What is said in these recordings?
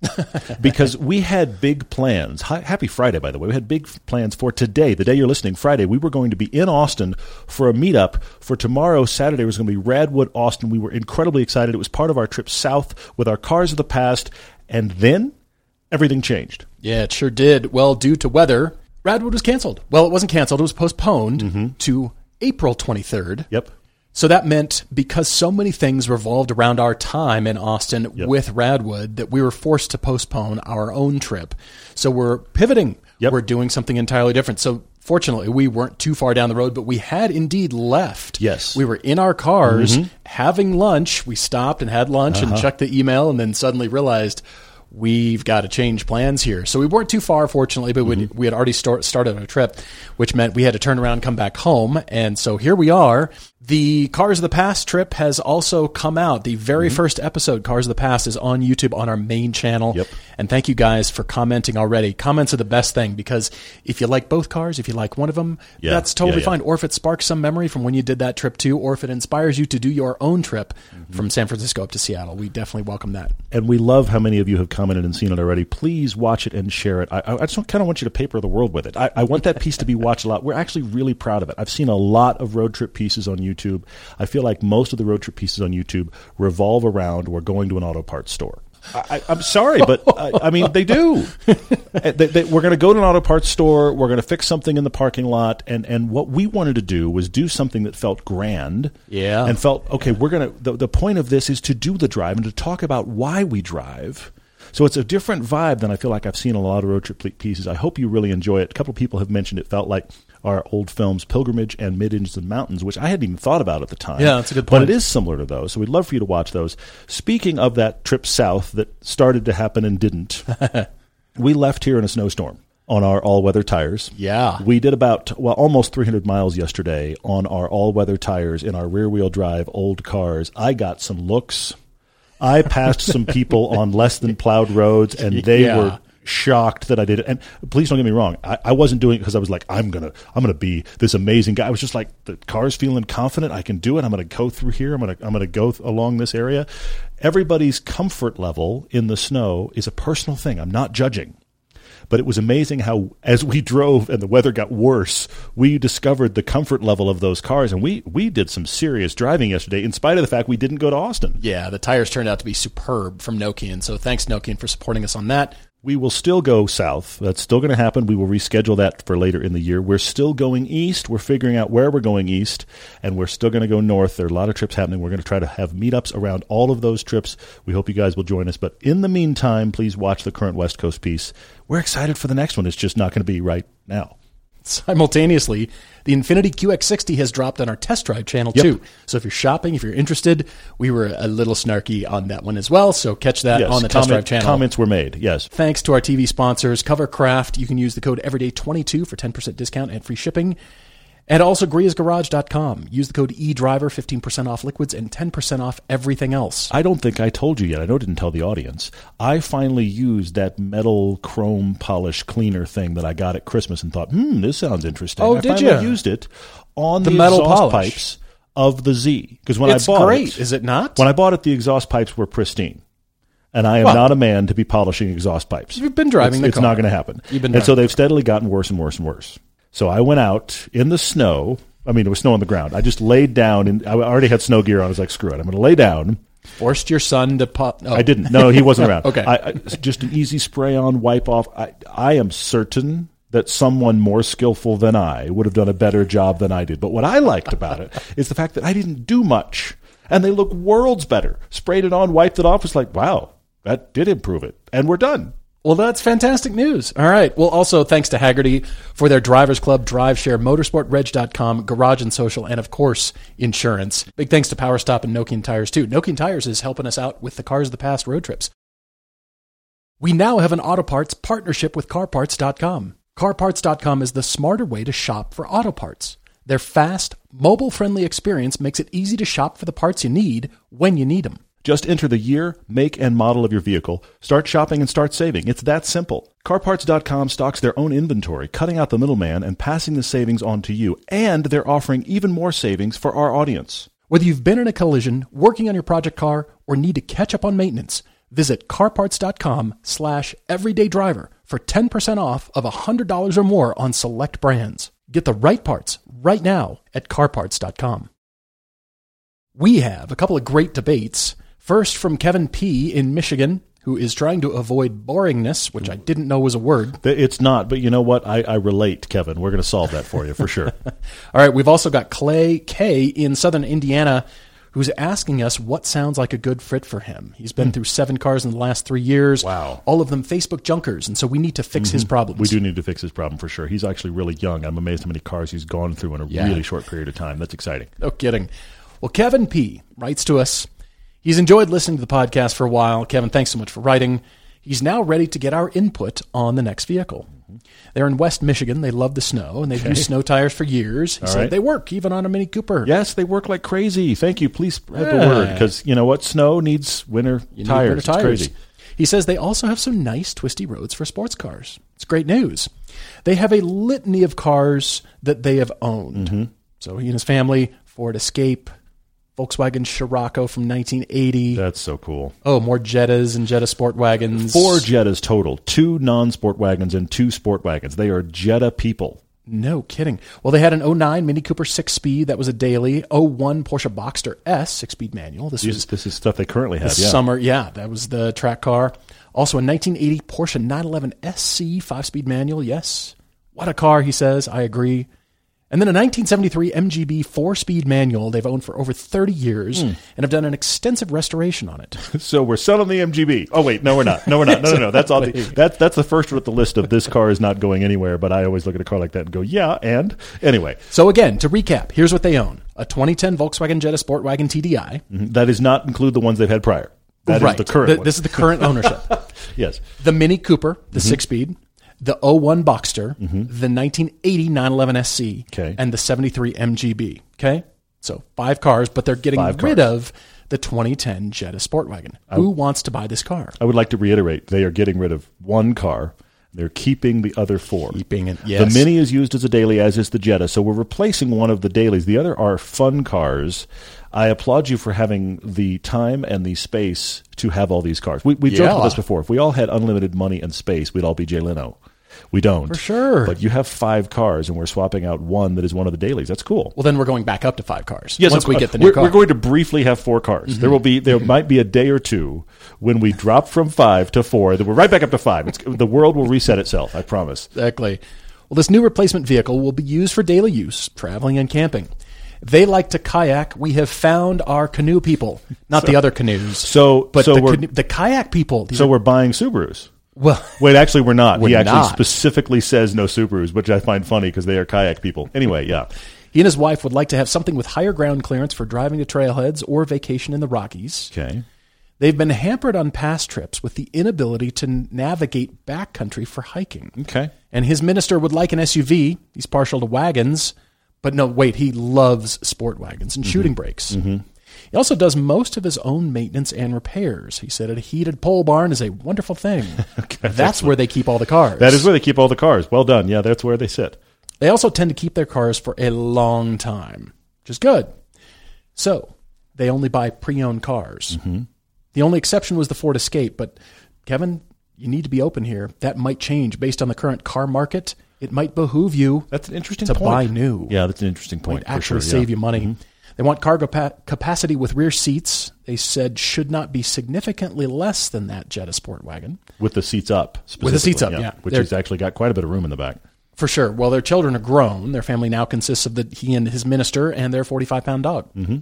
because we had big plans. Hi, happy Friday, by the way. We had big plans for today, the day you're listening, Friday. We were going to be in Austin for a meetup. For tomorrow, Saturday, was going to be Radwood, Austin. We were incredibly excited. It was part of our trip south with our cars of the past. And then everything changed. Yeah, it sure did. Well, due to weather, Radwood was canceled. Well, it wasn't canceled, it was postponed mm-hmm. to April 23rd. Yep. So that meant because so many things revolved around our time in Austin Yep. with Radwood that we were forced to postpone our own trip. So we're pivoting. Yep. We're doing something entirely different. So fortunately, we weren't too far down the road, but we had indeed left. Yes. We were in our cars mm-hmm. having lunch. We stopped and had lunch and uh-huh. checked the email and then suddenly realized we've got to change plans here. So we weren't too far, fortunately, but we mm-hmm. we had already start, started our trip, which meant we had to turn around and come back home. And so here we are. The Cars of the Past trip has also come out. The very first episode, Cars of the Past, is on YouTube on our main channel. Yep. And thank you guys for commenting already. Comments are the best thing because if you like both cars, if you like one of them, Yeah, that's totally yeah, yeah. fine. Or if it sparks some memory from when you did that trip too, or if it inspires you to do your own trip Mm-hmm. from San Francisco up to Seattle, we definitely welcome that. And we love how many of you have commented and seen it already. Please watch it and share it. I, I I just kind of want you to paper the world with it. I, I want that piece to be watched a lot. We're actually really proud of it. I've seen a lot of road trip pieces on YouTube. I feel like most of the road trip pieces on YouTube revolve around we're going to an auto parts store. I, I'm sorry, but I, I mean they do. They, they, we're going to go to an auto parts store. We're going to fix something in the parking lot, and and what we wanted to do was do something that felt grand, Yeah. and felt okay. We're gonna. The, the point of this is to do the drive and to talk about why we drive. So it's a different vibe than I feel like I've seen a lot of road trip pieces. I hope you really enjoy it. A couple of people have mentioned it felt like our old films Pilgrimage and Mid and Mountains, which I hadn't even thought about at the time. Yeah, that's a good point. But it is similar to those, so we'd love for you to watch those. Speaking of that trip south that started to happen and didn't, we left here in a snowstorm on our all-weather tires. Yeah. We did about well almost 300 miles yesterday on our all-weather tires in our rear-wheel drive old cars. I got some looks. I passed some people on less than plowed roads and they Yeah. were shocked that I did it. And please don't get me wrong. I, I wasn't doing it because I was like, I'm gonna I'm gonna be this amazing guy. I was just like the car's feeling confident. I can do it. I'm gonna go through here. I'm gonna I'm gonna go th- along this area. Everybody's comfort level in the snow is a personal thing. I'm not judging. But it was amazing how, as we drove and the weather got worse, we discovered the comfort level of those cars, and we we did some serious driving yesterday, in spite of the fact we didn't go to Austin. Yeah, the tires turned out to be superb from Nokian. So thanks, Nokian, for supporting us on that. We will still go south. That's still going to happen. We will reschedule that for later in the year. We're still going east. We're figuring out where we're going east, and we're still going to go north. There are a lot of trips happening. We're going to try to have meetups around all of those trips. We hope you guys will join us. But in the meantime, please watch the current West Coast piece. We're excited for the next one. It's just not going to be right now. Simultaneously, the Infiniti QX60 has dropped on our test drive channel Yep. too. So if you're shopping, if you're interested, we were a little snarky on that one as well. So catch that Yes, on the test drive channel. Comments were made. Yes. Thanks to our TV sponsors, Covercraft. You can use the code Everyday22 for 10% discount and free shipping. And also GriotsGarage.com. Use the code eDriver, 15% off liquids and 10% off everything else. I don't think I told you yet. I know I didn't tell the audience. I finally used that metal chrome polish cleaner thing that I got at Christmas and thought, hmm, this sounds interesting. Oh, I did ya? used it on the, The metal exhaust polish. pipes of the Z. Because when it's I bought great, it, is it not? when I bought it, the exhaust pipes were pristine. And I am Well- not a man to be polishing exhaust pipes. You've been driving it's, the It's car. not going to happen. You've been and so they've steadily gotten worse and worse and worse. So I went out in the snow. I mean, it was snow on the ground. I just laid down, and I already had snow gear on. I was like, screw it. I'm going to lay down. Forced your son to pop. Oh. I didn't. No, he wasn't around. Okay. I, I, just an easy spray on, wipe off. I, I am certain that someone more skillful than I would have done a better job than I did. But what I liked about it is the fact that I didn't do much, and they look worlds better. Sprayed it on, wiped it off. It's like, wow, that did improve it, and we're done. Well, that's fantastic news. All right. Well, also thanks to Hagerty for their Drivers Club, DriveShare, MotorsportReg.com, Garage and Social, and of course, insurance. Big thanks to Power Stop and Nokian Tires, too. Nokian Tires is helping us out with the Cars of the Past road trips. We now have an auto parts partnership with CarParts.com. CarParts.com is the smarter way to shop for auto parts. Their fast, mobile friendly experience makes it easy to shop for the parts you need when you need them. Just enter the year, make, and model of your vehicle. Start shopping and start saving. It's that simple. CarParts.com stocks their own inventory, cutting out the middleman and passing the savings on to you. And they're offering even more savings for our audience. Whether you've been in a collision, working on your project car, or need to catch up on maintenance, visit carparts.com slash everydaydriver for 10% off of $100 or more on select brands. Get the right parts right now at carparts.com. We have a couple of great debates. First, from Kevin P. in Michigan, who is trying to avoid boringness, which I didn't know was a word. It's not, but you know what? I, I relate, Kevin. We're going to solve that for you for sure. All right, we've also got Klay K. in southern Indiana who's asking us what sounds like a good fit for him. He's been hmm. through seven cars in the last three years. Wow. All of them Facebook junkers. And so we need to fix his mm-hmm. problems. We do need to fix his problem for sure. He's actually really young. I'm amazed how many cars he's gone through in a Yeah. really short period of time. That's exciting. No kidding. Well, Kevin P. writes to us. He's enjoyed listening to the podcast for a while. Kevin, thanks so much for writing. He's now ready to get our input on the next vehicle. They're in West Michigan. They love the snow, and they've used snow tires for years. He said right. they work even on a Mini Cooper. Yes, they work like crazy. Thank you. Please spread the word because you know what? Snow needs winter You need tires. better It's tires. crazy. He says they also have some nice twisty roads for sports cars. It's great news. They have a litany of cars that they have owned. Mm-hmm. So he and his family, Ford Escape, Volkswagen Scirocco from 1980. That's so cool. oh, more Jettas and Jetta Sport wagons. Four Jettas total, two non-sport wagons and two sport wagons. They are Jetta people. No kidding. Well, they had an 09 Mini Cooper six speed that was a daily. 01 Porsche Boxster S six speed manual. This This, was this is stuff they currently have. Yeah. summer. Yeah, that was the track car. Also, a 1980 Porsche 911 SC five speed manual. Yes, what a car. He says. I agree. And then a 1973 MGB four speed manual they've owned for over 30 years Hmm. and have done an extensive restoration on it. So we're selling the MGB. Oh wait, no, we're not. No, we're not. No, no, no. That's all. The, that's that's the first one at the list of this car is not going anywhere. But I always look at a car like that and go, yeah. And anyway, So again, to recap, here's what they own: a 2010 Volkswagen Jetta Sportwagen TDI. mhm, that does not include the ones they've had prior. That is right. the current The-. This is the current ownership. yes. the Mini Cooper, the Mm-hmm. six speed, the 01 Boxster, mm-hmm. the 1980 911 SC, Okay. and the 73 MGB. Okay, so five cars, but they're getting Five rid cars. of the 2010 Jetta Sportwagen. Who oh. wants to buy this car? I would like to reiterate they are getting rid of one car. They're keeping the other four. Keeping it, yes. The Mini is used as a daily, as is the Jetta. So we're replacing one of the dailies. The other are fun cars. I applaud you for having the time and the space to have all these cars. We, we joked Yeah. about this before. If we all had unlimited money and space, we'd all be Jay Leno. We don't. For sure. But you have five cars, and we're swapping out one that is one of the dailies. That's cool. Well, then we're going back up to five cars. Yes, once we get the new we're, car. we're going to briefly have four cars. Mm-hmm. There will be there might be a day or two when we drop from five to four. Then we're right back up to five. It's, the world will reset itself. I promise. Exactly. Well, this new replacement vehicle will be used for daily use, traveling and camping. They like to kayak. We have found our canoe people, not the other canoes. So but so the, canoe, the kayak people. So are- we're buying Subarus. Well, Wait, actually, we're not. We're he actually not. specifically says no Subarus, which I find funny because they are kayak people. Anyway, yeah. He and his wife would like to have something with higher ground clearance for driving to trailheads or vacation in the Rockies. Okay. They've been hampered on past trips with the inability to navigate backcountry for hiking. Okay. And his minister would like an SUV. He's partial to wagons, but no, wait, he loves sport wagons and mm-hmm. shooting brakes. Mm-hmm. He also does most of his own maintenance and repairs. He said a heated pole barn is a wonderful thing. okay, that's where they keep all the cars. That is where they keep all the cars. Well done. Yeah, that's where they sit. They also tend to keep their cars for a long time, which is good. So they only buy pre owned cars. Mm-hmm. The only exception was the Ford Escape. But Kevin, you need to be open here. That might change based on the current car market. It might behoove you That's an interesting to point. buy new. Yeah, that's an interesting point. might actually sure, save yeah. you money. Mm-hmm. They want cargo pa- capacity with rear seats. They said should not be significantly less than that Jetta Sport wagon. with the seats up. With the seats up, yeah. which They're- has actually got quite a bit of room in the back. For sure. Well, their children are grown. Their family now consists of the he and his minister and their 45 pound dog. Mm-hmm.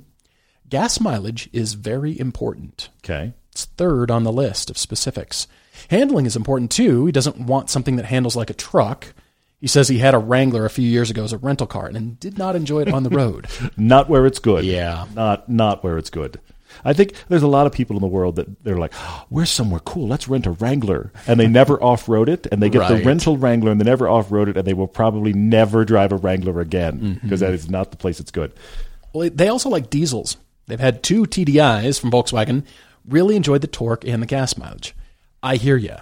Gas mileage is very important. Okay. It's third on the list of specifics. Handling is important too. He doesn't want something that handles like a truck. He says he had a Wrangler a few years ago as a rental car and did not enjoy it on the road. Not where it's good. Yeah. Not not where it's good. I think there's a lot of people in the world that they're like, oh, "We're somewhere cool. Let's rent a Wrangler," and they never off road it, and they get Right. the rental Wrangler, and they never off road it, and they will probably never drive a Wrangler again mm-hmm. because is not the place it's good. Well, they also like diesels. They've had two TDIs from Volkswagen. Really enjoyed the torque and the gas mileage. I hear ya.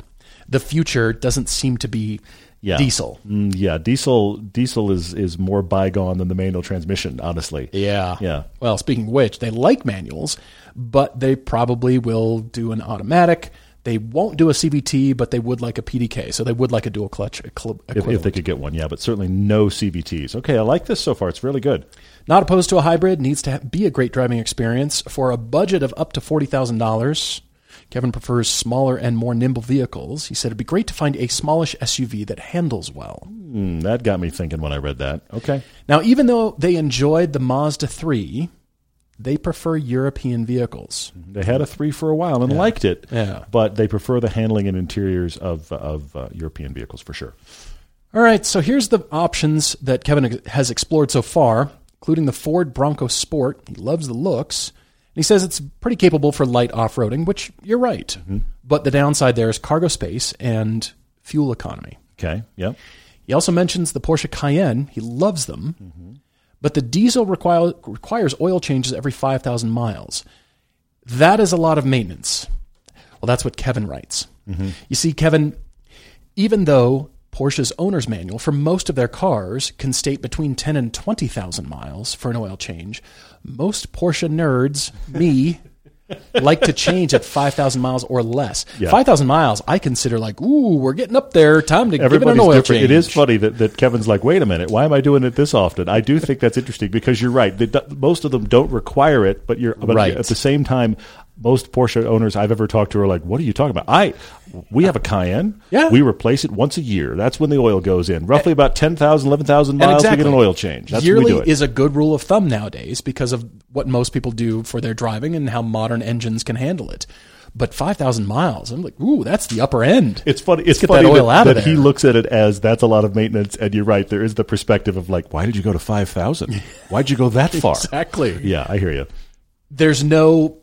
The future doesn't seem to be Yeah. diesel. Mm, yeah, diesel diesel is is more bygone than the manual transmission. Honestly, Yeah. Yeah. Well, speaking of which, they like manuals, but they probably will do an automatic. They won't do a CVT, but they would like a PDK. So they would like a dual clutch if, if they could get one, yeah, but certainly no CVTs. Okay, I like this so far. It's really good. Not opposed to a hybrid, needs to be a great driving experience. For a budget of up to $40,000, Kevin prefers smaller and more nimble vehicles. He said it'd be great to find a smallish SUV that handles well. Mm, that got me thinking when I read that. Okay, Now, even though they enjoyed the Mazda 3, they prefer European vehicles. they had a three for a while and liked it. Yeah. but they prefer the handling and interiors of of uh, European vehicles for sure. All right, so here's the options that Kevin has explored so far, including the Ford Bronco Sport. He loves the looks. And he says it's pretty capable for light off roading, which you're right. Mm-hmm. But the downside there is cargo space and fuel economy. Okay, yep. He also mentions the Porsche Cayenne. He loves them. Mm-hmm. But the diesel require, requires oil changes every 5,000 miles. That is a lot of maintenance. Well, that's what Kevin writes. Mm-hmm. You see, Kevin, even though Porsche's owner's manual for most of their cars can state between 10 and 20,000 miles for an oil change, most Porsche nerds, me, like to change at 5,000 miles or less. Yeah. 5,000 miles, I consider like, ooh, we're getting up there. Time to give it Everybody's an oil different. change. It is funny that, that Kevin's like, wait a minute, why am I doing it this often? I do think that's interesting because you're right. They, do- most of them don't require it, but you're but Right. at the same time. Most Porsche owners I've ever talked to are like, "What are you talking about? I, we have a Cayenne. Yeah. we replace it once a year. That's when the oil goes in. Roughly about 10,000, 11,000 And miles. We get an oil change. That's Yearly we do it. is a good rule of thumb nowadays because of what most people do for their driving and how modern engines can handle it. But 5,000 miles, I'm like, ooh, that's the upper end. It's funny. It's funny that oil that, out of that he looks at it as that's a lot of maintenance, and you're right. There is the perspective of like, why did you go to five thousand? Why'd you go that far? Exactly. Yeah, I hear you. There's no,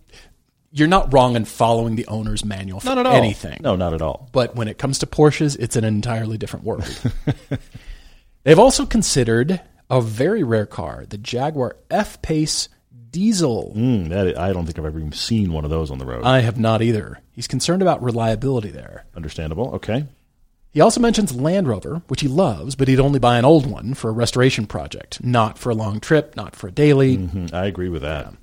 you're not wrong in following the owner's manual for Not at all. anything. No, not at all. But when it comes to Porsches, it's an entirely different world. They've also considered a very rare car, the Jaguar F Pace Diesel. Mm, that, I don't think I've ever even seen one of those on the road. I have not either. He's concerned about reliability there. Understandable. Okay. He also mentions Land Rover, which he loves, but he'd only buy an old one for a restoration project, not for a long trip, not for a daily. Mhm, I agree with that.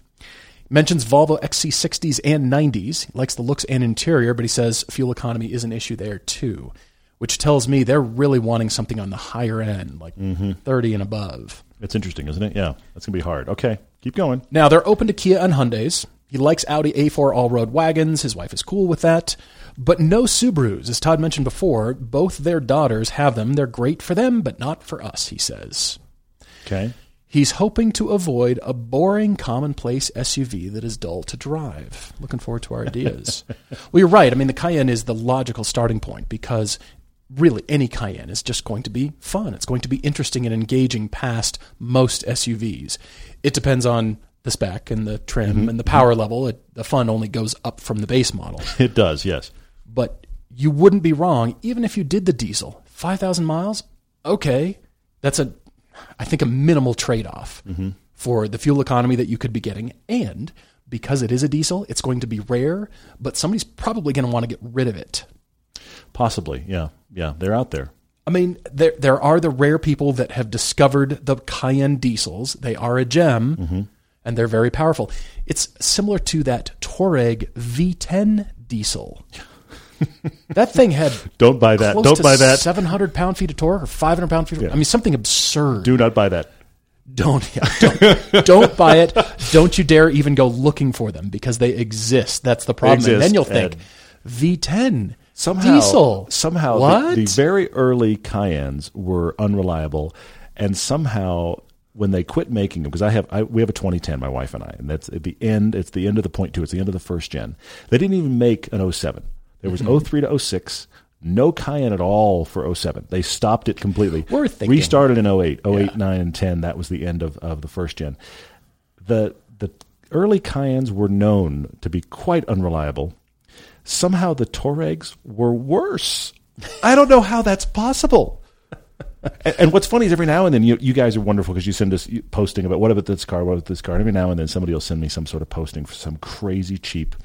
Mentions Volvo XC60s and 90s. He likes the looks and interior, but he says fuel economy is an issue there too, which tells me they're really wanting something on the higher end, like mm-hmm. 30 and above. It's interesting, isn't it? Yeah, that's gonna be hard. Okay, keep going. Now, they're open to Kia and Hyundais. He likes Audi A4 all road wagons. His wife is cool with that. But no Subarus. As Todd mentioned before, both their daughters have them. They're great for them, but not for us, he says. Okay. He's hoping to avoid a boring, commonplace SUV that is dull to drive. Looking forward to our ideas. well, you're right. I mean, the Cayenne is the logical starting point because really any Cayenne is just going to be fun. It's going to be interesting and engaging past most SUVs. It depends on the spec and the trim mm-hmm. and the power mm-hmm. level. It, the fun only goes up from the base model. It does. Yes. But you wouldn't be wrong even if you did the diesel. 5,000 miles? Okay. That's a, I think, a minimal trade off mm-hmm. for the fuel economy that you could be getting. And because it is a diesel, it's going to be rare, but somebody's probably going to want to get rid of it. Possibly. Yeah. Yeah. They're out there. I mean, there there are the rare people that have discovered the Cayenne diesels. They are a gem, mm-hmm. and they're very powerful. It's similar to that Touareg V10 diesel. That thing had Don't buy that. Don't buy that. 700 pound feet of torque or 500 pound feet. Of, I mean, something absurd. Do not buy that. Don't, yeah, don't don't buy it. Don't you dare even go looking for them because they exist. That's the problem. and then you'll think V10 somehow diesel. somehow the- The, very early Cayennes were unreliable, and somehow when they quit making them, because I have I, we have a 2010, my wife and I, and that's at the end. It's the end of the point two. It's the end of the first gen. They didn't even make an 07. There was 03 to 06. No Cayenne at all for 07. They stopped it completely. We're thinking- Restarted in 08, 08, 9, and 10. That was the end of, of the first gen. The the early Cayennes were known to be quite unreliable. Somehow the Touaregs were worse. I don't know how that's possible. and, and what's funny is every now and then you, you guys are wonderful because you send us posting about what about this car, what about this car. And every now and then somebody will send me some sort of posting for some crazy cheap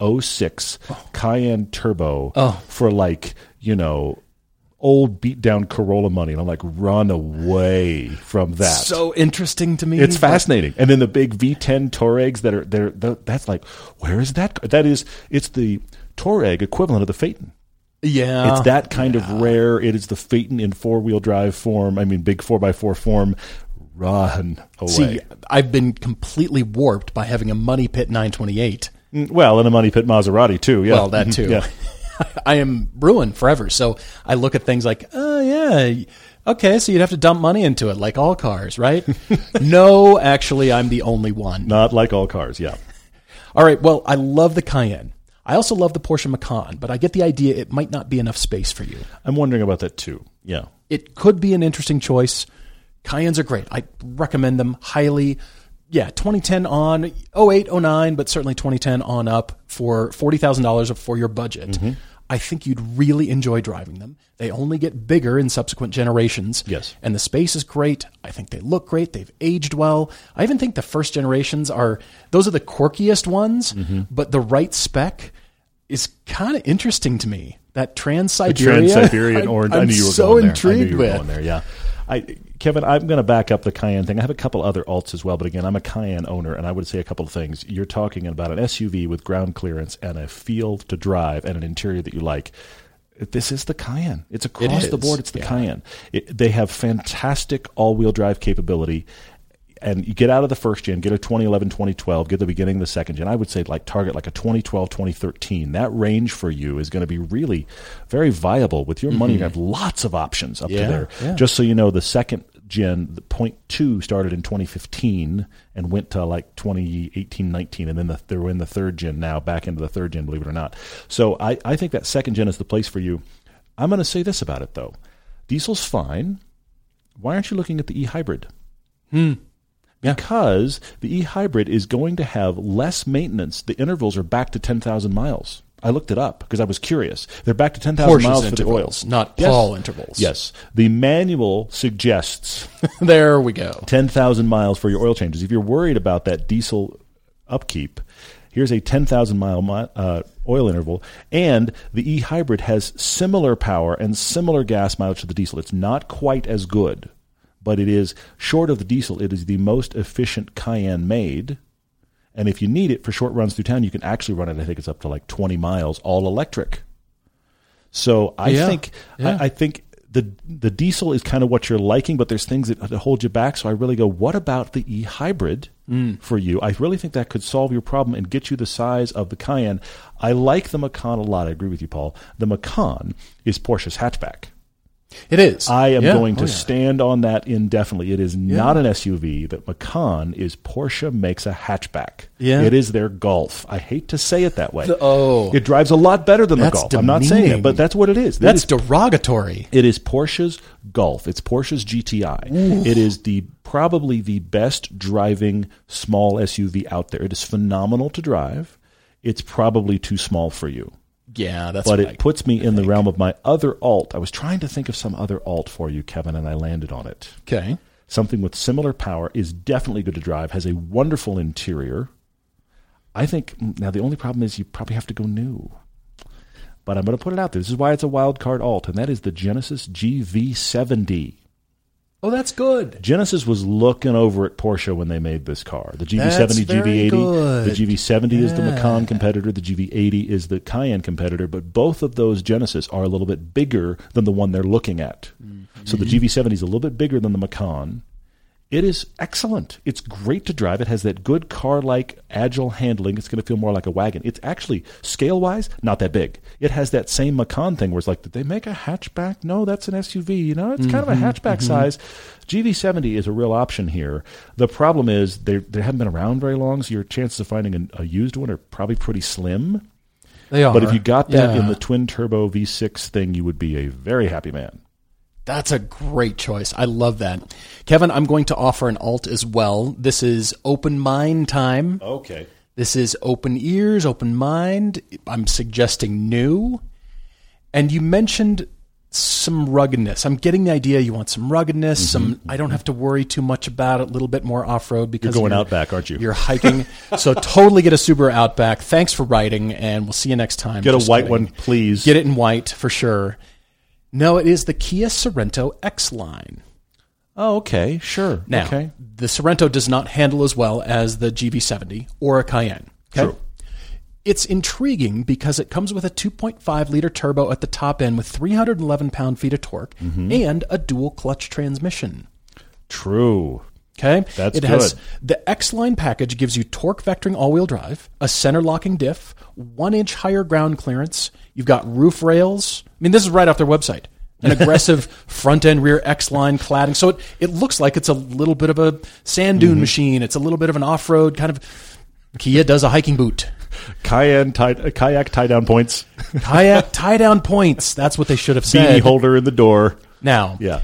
06 Cayenne Turbo Oh. for like, you know, old beat down Corolla money. And I'm like, run away from that. So interesting to me. It's fascinating. And then the big V10 Touaregs that are there. That's like, where is that? That is, it's the Touareg equivalent of the Phaeton. Yeah. It's that kind of rare. It is the Phaeton in four wheel drive form. I mean, big four by four form. Run away. See, I've been completely warped by having a Money Pit 928. Well, and a money pit Maserati too. Yeah. Well, that mm-hmm. too. yeah. I am ruined forever. So I look at things like, oh yeah, okay, so you'd have to dump money into it, like all cars, right? no, actually, I'm the only one. Not like all cars. Yeah. All right, well, I love the Cayenne. I also love the Porsche Macan, but I get the idea it might not be enough space for you. I'm wondering about that too. Yeah. It could be an interesting choice. Cayennes are great. I recommend them highly. Yeah, 2010 on, 08, 09, but certainly 2010 on up for $40,000 for your budget. Mm-hmm. I think you'd really enjoy driving them. They only get bigger in subsequent generations. Yes. And the space is great. I think they look great. They've aged well. I even think the first generations are, those are the quirkiest ones, Mm-hmm. but the right spec is kind of interesting to me. That Trans Siberia. Trans Siberian orange. i I'm knew you were so going there. intrigued I knew you were with. going there. Yeah. I, Kevin, I'm going to back up the Cayenne thing. I have a couple other alts as well, but again, I'm a Cayenne owner, and I would say a couple of things. You're talking about an SUV with ground clearance and a feel to drive and an interior that you like. This is the Cayenne. It's across the board. It's the yeah. Cayenne. It, they have fantastic all-wheel drive capability. And you get out of the first gen, get a 2011, 2012, get the beginning of the second gen. I would say like target like a 2012, 2013. That range for you is going to be really very viable. With your money, you have lots of options up Mm-hmm. Yeah, to there. yeah. Just so you know, the second gen, the point two started in 2015 and went to like 2018, 19, and then the, they're in the third gen now, back into the third gen, believe it or not. So I, I think that second gen is the place for you. I'm going to say this about it though: diesel's fine. Why aren't you looking at the e hybrid? Because the e hybrid is going to have less maintenance. The intervals are back to 10,000 miles. I looked it up because I was curious. They're back to 10,000 miles for the intervals, oil. not Yes. Paul intervals. Yes. The manual suggests there we go. 10,000 miles for your oil changes. If you're worried about that diesel upkeep, here's a 10,000 mile uh, oil interval. And the e hybrid has similar power and similar gas mileage to the diesel. It's not quite as good, but it is short of the diesel. It is the most efficient Cayenne made. And if you need it for short runs through town, you can actually run it. I think it's up to like 20 miles, all electric. So I Yeah, think yeah. I, I think the the diesel is kind of what you're liking, but there's things that, that hold you back. So I really go, what about the e hybrid Mm. for you? I really think that could solve your problem and get you the size of the Cayenne. I like the Macan a lot. I agree with you, Paul. The Macan is Porsche's hatchback. It is. I am Yeah. going to Oh, yeah. stand on that indefinitely. It is not an SUV. That Macan is Porsche makes a hatchback. Yeah. It is their Golf. I hate to say it that way. The- oh. It drives a lot better than That's the Golf. I'm not saying it, but that's what it is. It That's is derogatory. it is Porsche's Golf. It's Porsche's GTI. It is the probably the best driving small SUV out there. It is phenomenal to drive. It's probably too small for you. Yeah, that's But it I- puts me in the realm of my other alt. I was trying to think of some other alt for you, Kevin, and I landed on it. Okay. Something with similar power is definitely good to drive, has a wonderful interior. I think mm, now the only problem is you probably have to go new. But I'm going to put it out there. This is why it's a wild card alt, and that is the Genesis GV70. Oh, that's good. Genesis was looking over at Porsche when they made this car. The GV70, GV80. good. The GV70 is the Yeah. Macan competitor. The GV80 is the Cayenne competitor. But both of those Genesis are a little bit bigger than the one they're looking at. Mm-hmm. So the GV70 is a little bit bigger than the Macan. It is excellent. It's great to drive. It has that good car-like agile handling. It's going to feel more like a wagon. It's actually scale-wise not that big. It has that same Macan thing where it's like, did they make a hatchback? No, that's an SUV. You know, it's kind of a mm-hmm, hatchback mm-hmm. size. GV70 is a real option here. The problem is they they haven't been around very long, so your chances of finding a, a used one are probably pretty slim. They are. But if you got that Yeah. in the twin turbo V6 thing, you would be a very happy man. That's a great choice. I love that. Kevin, I'm going to offer an alt as well. This is open mind time. Okay. This is open ears, open mind. I'm suggesting new. And you mentioned some ruggedness. I'm getting the idea you want some ruggedness. Mm-hmm. Some I don't have to worry too much about it. A little bit more off road because you're going you're, outback, aren't you? You're hiking. so totally get a Subaru Outback. Thanks for writing, and we'll see you next time. Get Just a white kidding. one, please. Get it in white for sure. No, it is the Kia Sorento X line. Oh, okay, sure. Now, okay. the Sorento does not handle as well as the GV70 or a Cayenne. Okay? True. It's intriguing because it comes with a 2.5 liter turbo at the top end with 311 pound feet of torque mm-hmm. and a dual clutch transmission. True. Okay, that's it good. has the X line package gives you torque vectoring all wheel drive, a center locking diff, one inch higher ground clearance. You've got roof rails. I mean, this is right off their website. An aggressive front end rear X line cladding, so it it looks like it's a little bit of a sand dune mm-hmm. machine. It's a little bit of an off road kind of. Kia does a hiking boot. Cayenne tie, uh, kayak tie down points. kayak tie down points. That's what they should have said. Beanie holder in the door. Now, yeah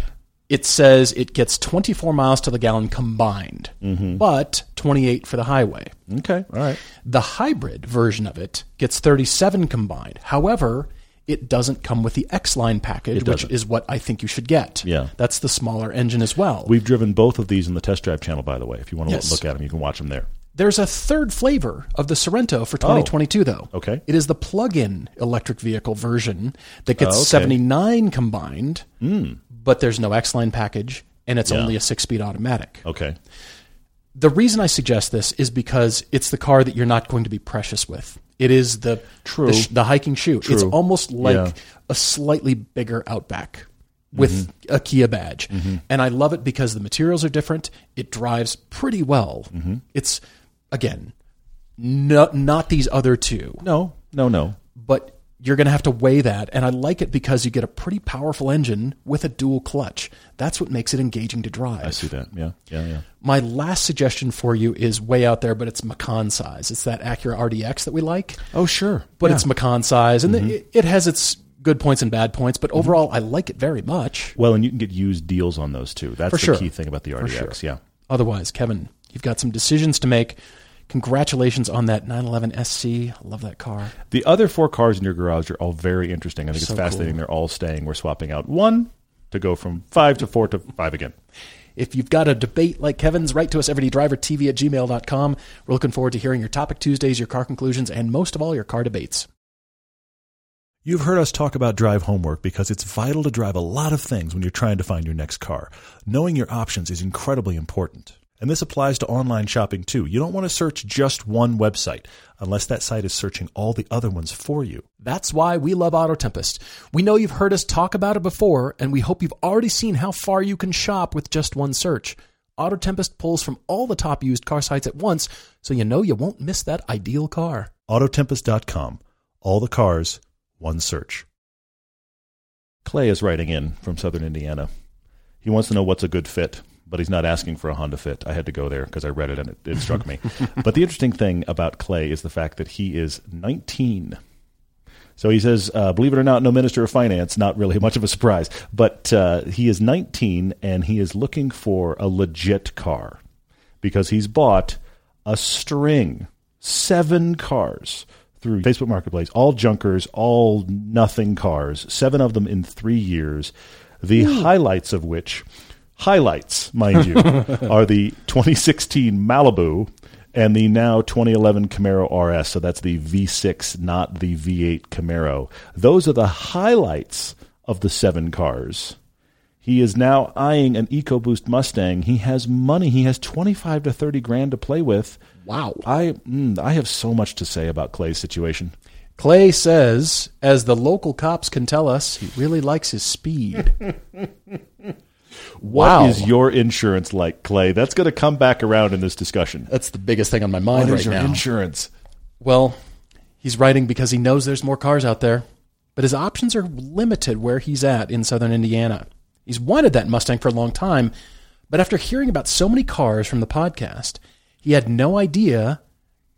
it says it gets 24 miles to the gallon combined, mm-hmm. but 28 for the highway. Okay, all right. The hybrid version of it gets 37 combined. However, it doesn't come with the X line package, which is what I think you should get. Yeah. That's the smaller engine as well. We've driven both of these in the test drive channel, by the way. If you want to yes. look at them, you can watch them there. There's a third flavor of the Sorento for 2022, oh, though. Okay. It is the plug in electric vehicle version that gets oh, okay. 79 combined. Mm but there's no X line package, and it's yeah. only a six speed automatic. Okay. The reason I suggest this is because it's the car that you're not going to be precious with. It is the True. the, the hiking shoe. True. It's almost like yeah. a slightly bigger Outback with mm-hmm. a Kia badge. Mm-hmm. And I love it because the materials are different. It drives pretty well. Mm-hmm. It's again no, not these other two. No, no, no. But you're going to have to weigh that. And I like it because you get a pretty powerful engine with a dual clutch. That's what makes it engaging to drive. I see that. Yeah. Yeah. Yeah. My last suggestion for you is way out there, but it's Macan size. It's that Acura RDX that we like. Oh, sure. But yeah. it's Macan size. And mm-hmm. it, it has its good points and bad points, but mm-hmm. overall, mm-hmm. I like it very much. Well, and you can get used deals on those too. That's For the sure. key thing about the RDX. Sure. Yeah. Otherwise, Kevin, you've got some decisions to make Congratulations on that 911 SC. Love that car. The other four cars in your garage are all very interesting. I think so it's fascinating. Cool. They're all staying. We're swapping out one to go from five to four to five again. If you've got a debate like Kevin's, write to us, everydaydrivertv at gmail.com. We're looking forward to hearing your topic Tuesdays, your car conclusions, and most of all, your car debates. You've heard us talk about drive homework because it's vital to drive a lot of things when you're trying to find your next car. Knowing your options is incredibly important. And this applies to online shopping too. You don't want to search just one website unless that site is searching all the other ones for you. That's why we love Auto Tempest. We know you've heard us talk about it before, and we hope you've already seen how far you can shop with just one search. Auto Tempest pulls from all the top used car sites at once, so you know you won't miss that ideal car. Autotempest.com. All the cars, one search. Klay is writing in from southern Indiana. He wants to know what's a good fit but he's not asking for a Honda Fit. I had to go there because I read it and it, it struck me. but the interesting thing about Klay is the fact that he is 19. So he says, uh, believe it or not, no minister of finance, not really much of a surprise, but uh, he is 19 and he is looking for a legit car because he's bought a string, seven cars through Facebook Marketplace, all junkers, all nothing cars, seven of them in three years. The Ooh. highlights of which highlights, mind you, are the 2016 Malibu and the now 2011 Camaro RS. So that's the V6, not the V8 Camaro. Those are the highlights of the seven cars. He is now eyeing an EcoBoost Mustang. He has money. He has 25 to 30 grand to play with. Wow. I mm, I have so much to say about Klay's situation. Klay says, as the local cops can tell us, he really likes his speed. What wow. is your insurance like, Klay? That's going to come back around in this discussion. That's the biggest thing on my mind what right your now. Insurance. Well, he's writing because he knows there's more cars out there, but his options are limited where he's at in southern Indiana. He's wanted that Mustang for a long time, but after hearing about so many cars from the podcast, he had no idea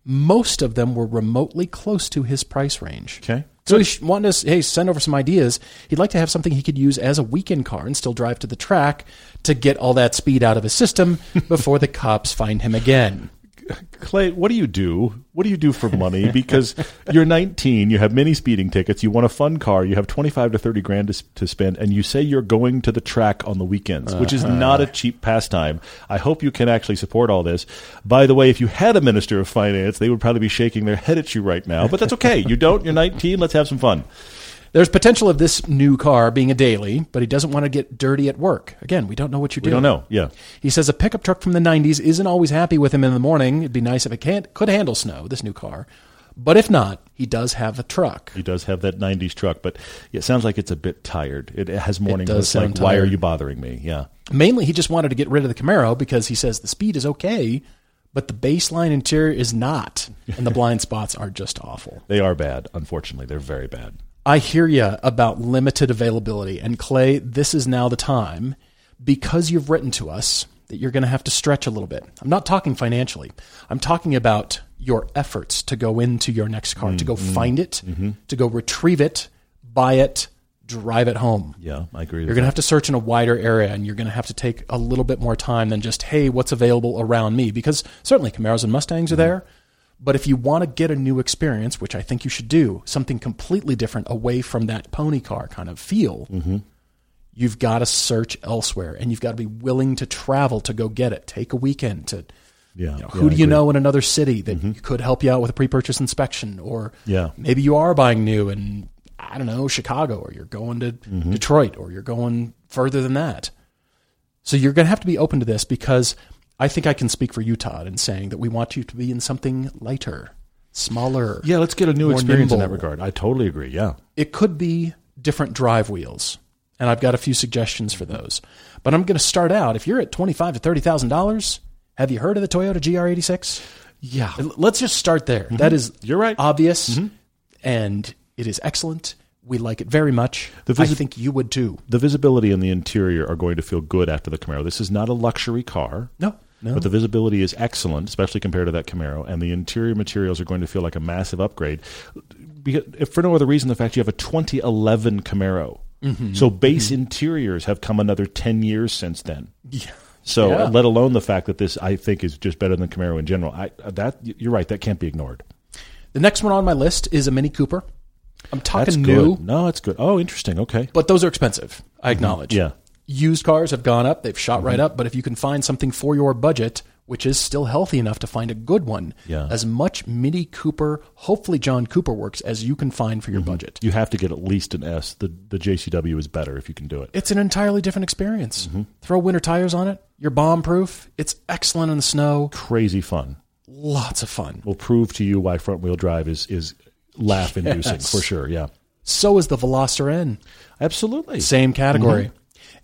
most of them were remotely close to his price range. Okay. So he's wanting to hey send over some ideas. He'd like to have something he could use as a weekend car and still drive to the track to get all that speed out of his system before the cops find him again. Klay, what do you do? What do you do for money? Because you're 19, you have many speeding tickets, you want a fun car, you have 25 to 30 grand to, to spend, and you say you're going to the track on the weekends, which is uh-huh. not a cheap pastime. I hope you can actually support all this. By the way, if you had a minister of finance, they would probably be shaking their head at you right now, but that's okay. You don't, you're 19, let's have some fun. There's potential of this new car being a daily, but he doesn't want to get dirty at work. Again, we don't know what you're We doing. don't know. Yeah. He says a pickup truck from the 90s isn't always happy with him in the morning. It'd be nice if it can't, could handle snow, this new car. But if not, he does have a truck. He does have that 90s truck, but it sounds like it's a bit tired. It has morning does like, sound why are you bothering me? Yeah. Mainly, he just wanted to get rid of the Camaro because he says the speed is okay, but the baseline interior is not, and the blind spots are just awful. They are bad, unfortunately. They're very bad. I hear you about limited availability. And Klay, this is now the time because you've written to us that you're going to have to stretch a little bit. I'm not talking financially. I'm talking about your efforts to go into your next car, to go mm-hmm. find it, mm-hmm. to go retrieve it, buy it, drive it home. Yeah, I agree. You're going to have to search in a wider area and you're going to have to take a little bit more time than just, hey, what's available around me? Because certainly Camaros and Mustangs are mm-hmm. there. But if you want to get a new experience, which I think you should do, something completely different away from that pony car kind of feel, you've got to search elsewhere and you've got to be willing to travel to go get it. Take a weekend to. Yeah, you know, who I do you know in another city that could help you out with a pre-purchase inspection, or Yeah. maybe you are buying new in I don't know Chicago, or you're going to Mm-hmm. Detroit, or you're going further than that. So you're going to have to be open to this because I think I can speak for you, Todd, in saying that we want you to be in something lighter, smaller. Yeah, let's get a new experience in that regard. I totally agree. Yeah. It could be different drive wheels, and I've got a few suggestions for those. But I'm going to start out. If you're at twenty-five to thirty thousand dollars, have you heard of the Toyota GR86? Yeah. Let's just start there. That is Mm-hmm. You're right. Mm-hmm. obvious, and it is excellent. We like it very much. The I think you would too. The visibility and the interior are going to feel good after the Camaro. This is not a luxury car. No, no. But the visibility is excellent, especially compared to that Camaro, and the interior materials are going to feel like a massive upgrade. Because, if for no other reason, the fact you have a 2011 Camaro, Mm-hmm. so base mm-hmm. interiors have come another 10 years since then. Yeah. So, Yeah. let alone the fact that this, I think, is just better than Camaro in general. I, uh, that you're right, that can't be ignored. The next one on my list is a Mini Cooper. I'm talking new. No, it's good. Oh, interesting. Okay. but those are expensive. I mm-hmm. acknowledge. Yeah. Used cars have gone up; they've shot Mm-hmm. right up. But if you can find something for your budget, which is still healthy enough to find a good one, Yeah. as much Mini Cooper, hopefully John Cooper works as you can find for your Mm-hmm. budget. You have to get at least an S. The the JCW is better if you can do it. It's an entirely different experience. Mm-hmm. Throw winter tires on it. You're bomb proof. It's excellent in the snow. Crazy fun. Lots of fun. We'll prove to you why front wheel drive is is laugh inducing Yes. for sure. Yeah. So is the Veloster N. Absolutely. Same category. Mm-hmm.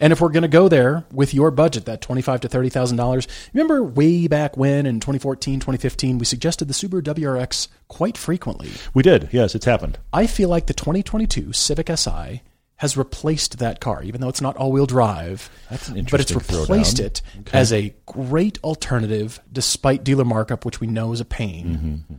And if we're going to go there with your budget, that twenty-five to thirty thousand dollars, remember way back when in 2014, 2015, we suggested the Subaru WRX quite frequently. We did. Yes, it's happened. I feel like the 2022 Civic Si has replaced that car, even though it's not all-wheel drive. That's an interesting. but it's replaced throwdown. it as a great alternative, despite dealer markup, which we know is a pain. Mm-hmm,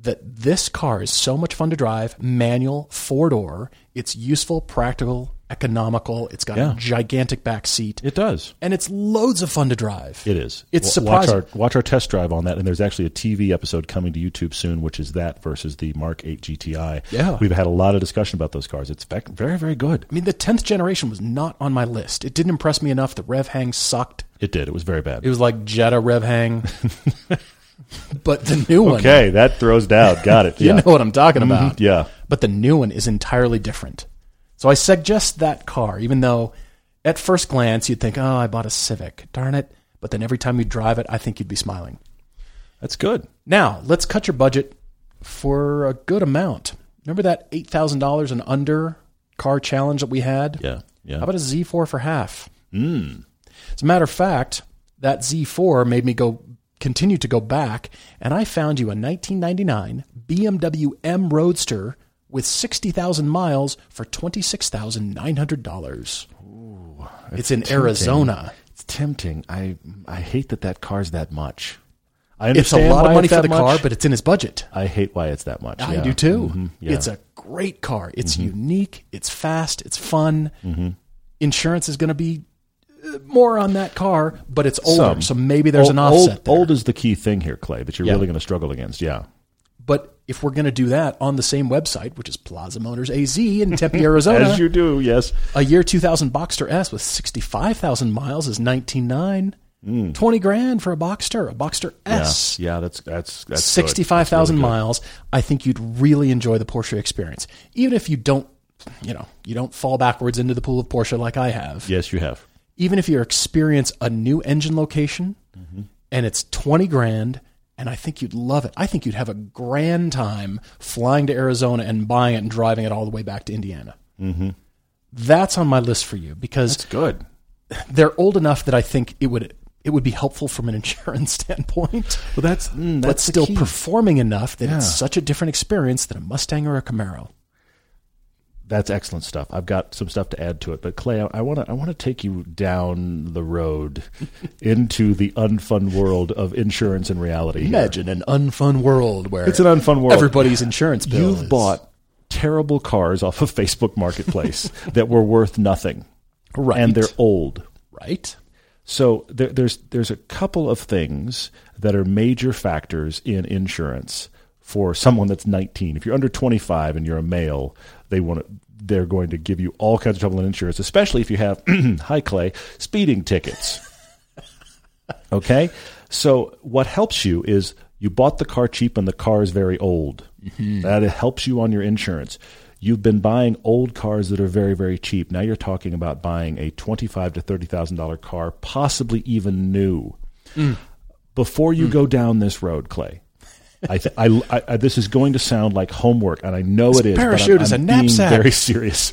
That this car is so much fun to drive, manual, four door. It's useful, practical, economical. It's got Yeah. a gigantic back seat, It does. and it's loads of fun to drive. It is. It's W- watch surprising. our watch our test drive on that, and there's actually a TV episode coming to YouTube soon, which is that versus the Mark 8 GTI. Yeah. we've had a lot of discussion about those cars. It's very very good. I mean, the 10th generation was not on my list. It didn't impress me enough. The rev hang sucked. It did. It was very bad. It was like Jetta rev hang. but the new one, okay, that throws down. Got it. you Yeah. know what I'm talking mm-hmm. about. yeah. But the new one is entirely different. So I suggest that car, even though at first glance you'd think, oh, I bought a Civic. Darn it. But then every time you drive it, I think you'd be smiling. That's good. Now, let's cut your budget for a good amount. Remember that $8,000 and under car challenge that we had? Yeah. Yeah. How about a Z4 for half? Mm. As a matter of fact, that Z4 made me go continue to go back, and I found you a 1999 BMW M Roadster with 60,000 miles for $26,900. Ooh, It's in Arizona. It's tempting. I I hate that that car's that much. I it's a understand lot of money for the car, but it's in his budget. I hate why it's that much. I yeah. do too. Mhm. Yeah. Mm-hmm. It's a great car. It's unique. It's fast. It's fun. Insurance is going to be uh, more on that car, but it's older, Some. so maybe there's old, an offset Old, there. old is the key thing here, Klay, that you're Yeah. really going to struggle against. Yeah. But if we're going to do that on the same website, which is Plaza Motors AZ in Tempe, Arizona, As you do, yes. a year 2000 Boxster S with 65,000 miles is 19.9. 20 grand for a Boxster, a Boxster Mm. Yeah. S. Yeah, that's that's that's 65,000 really miles. I think you'd really enjoy the Porsche experience. Even if you don't, you know, you don't fall backwards into the pool of Porsche like I have. Yes, you have. Even if you experience a new engine location Mm-hmm. and it's 20 grand and I think you'd love it. I think you'd have a grand time flying to Arizona and buying it and driving it all the way back to Indiana. Mm-hmm. That's on my list for you because It's good. they're old enough that I think it would it would be helpful from an insurance standpoint, Well, that's mm, that's the still performing enough that Yeah. it's such a different experience than a Mustang or a Camaro. That's excellent stuff. I've got some stuff to add to it, but Klay, I want to I want to take you down the road into the unfun world of insurance and reality. here. Imagine an unfun world where It's an unfun world. Everybody's insurance bill. You've is- bought terrible cars off of Facebook Marketplace that were worth nothing, right, and they're old. right. So there, there's there's a couple of things that are major factors in insurance for someone that's 19. If you're under 25 and you're a male, they want to, they're going to give you all kinds of trouble in insurance, especially if you have hi Klay speeding tickets. okay, so what helps you is you bought the car cheap and the car is very old. Mm-hmm. That helps you on your insurance. You've been buying old cars that are very, very cheap. Now you're talking about buying a twenty-five to thirty thousand dollar car, possibly even new. Mm. Before you mm. go down this road, Klay, I, th- I, I, I- this is going to sound like homework, and I know it is. but I'm- parachute is I'm a knapsack. Very serious.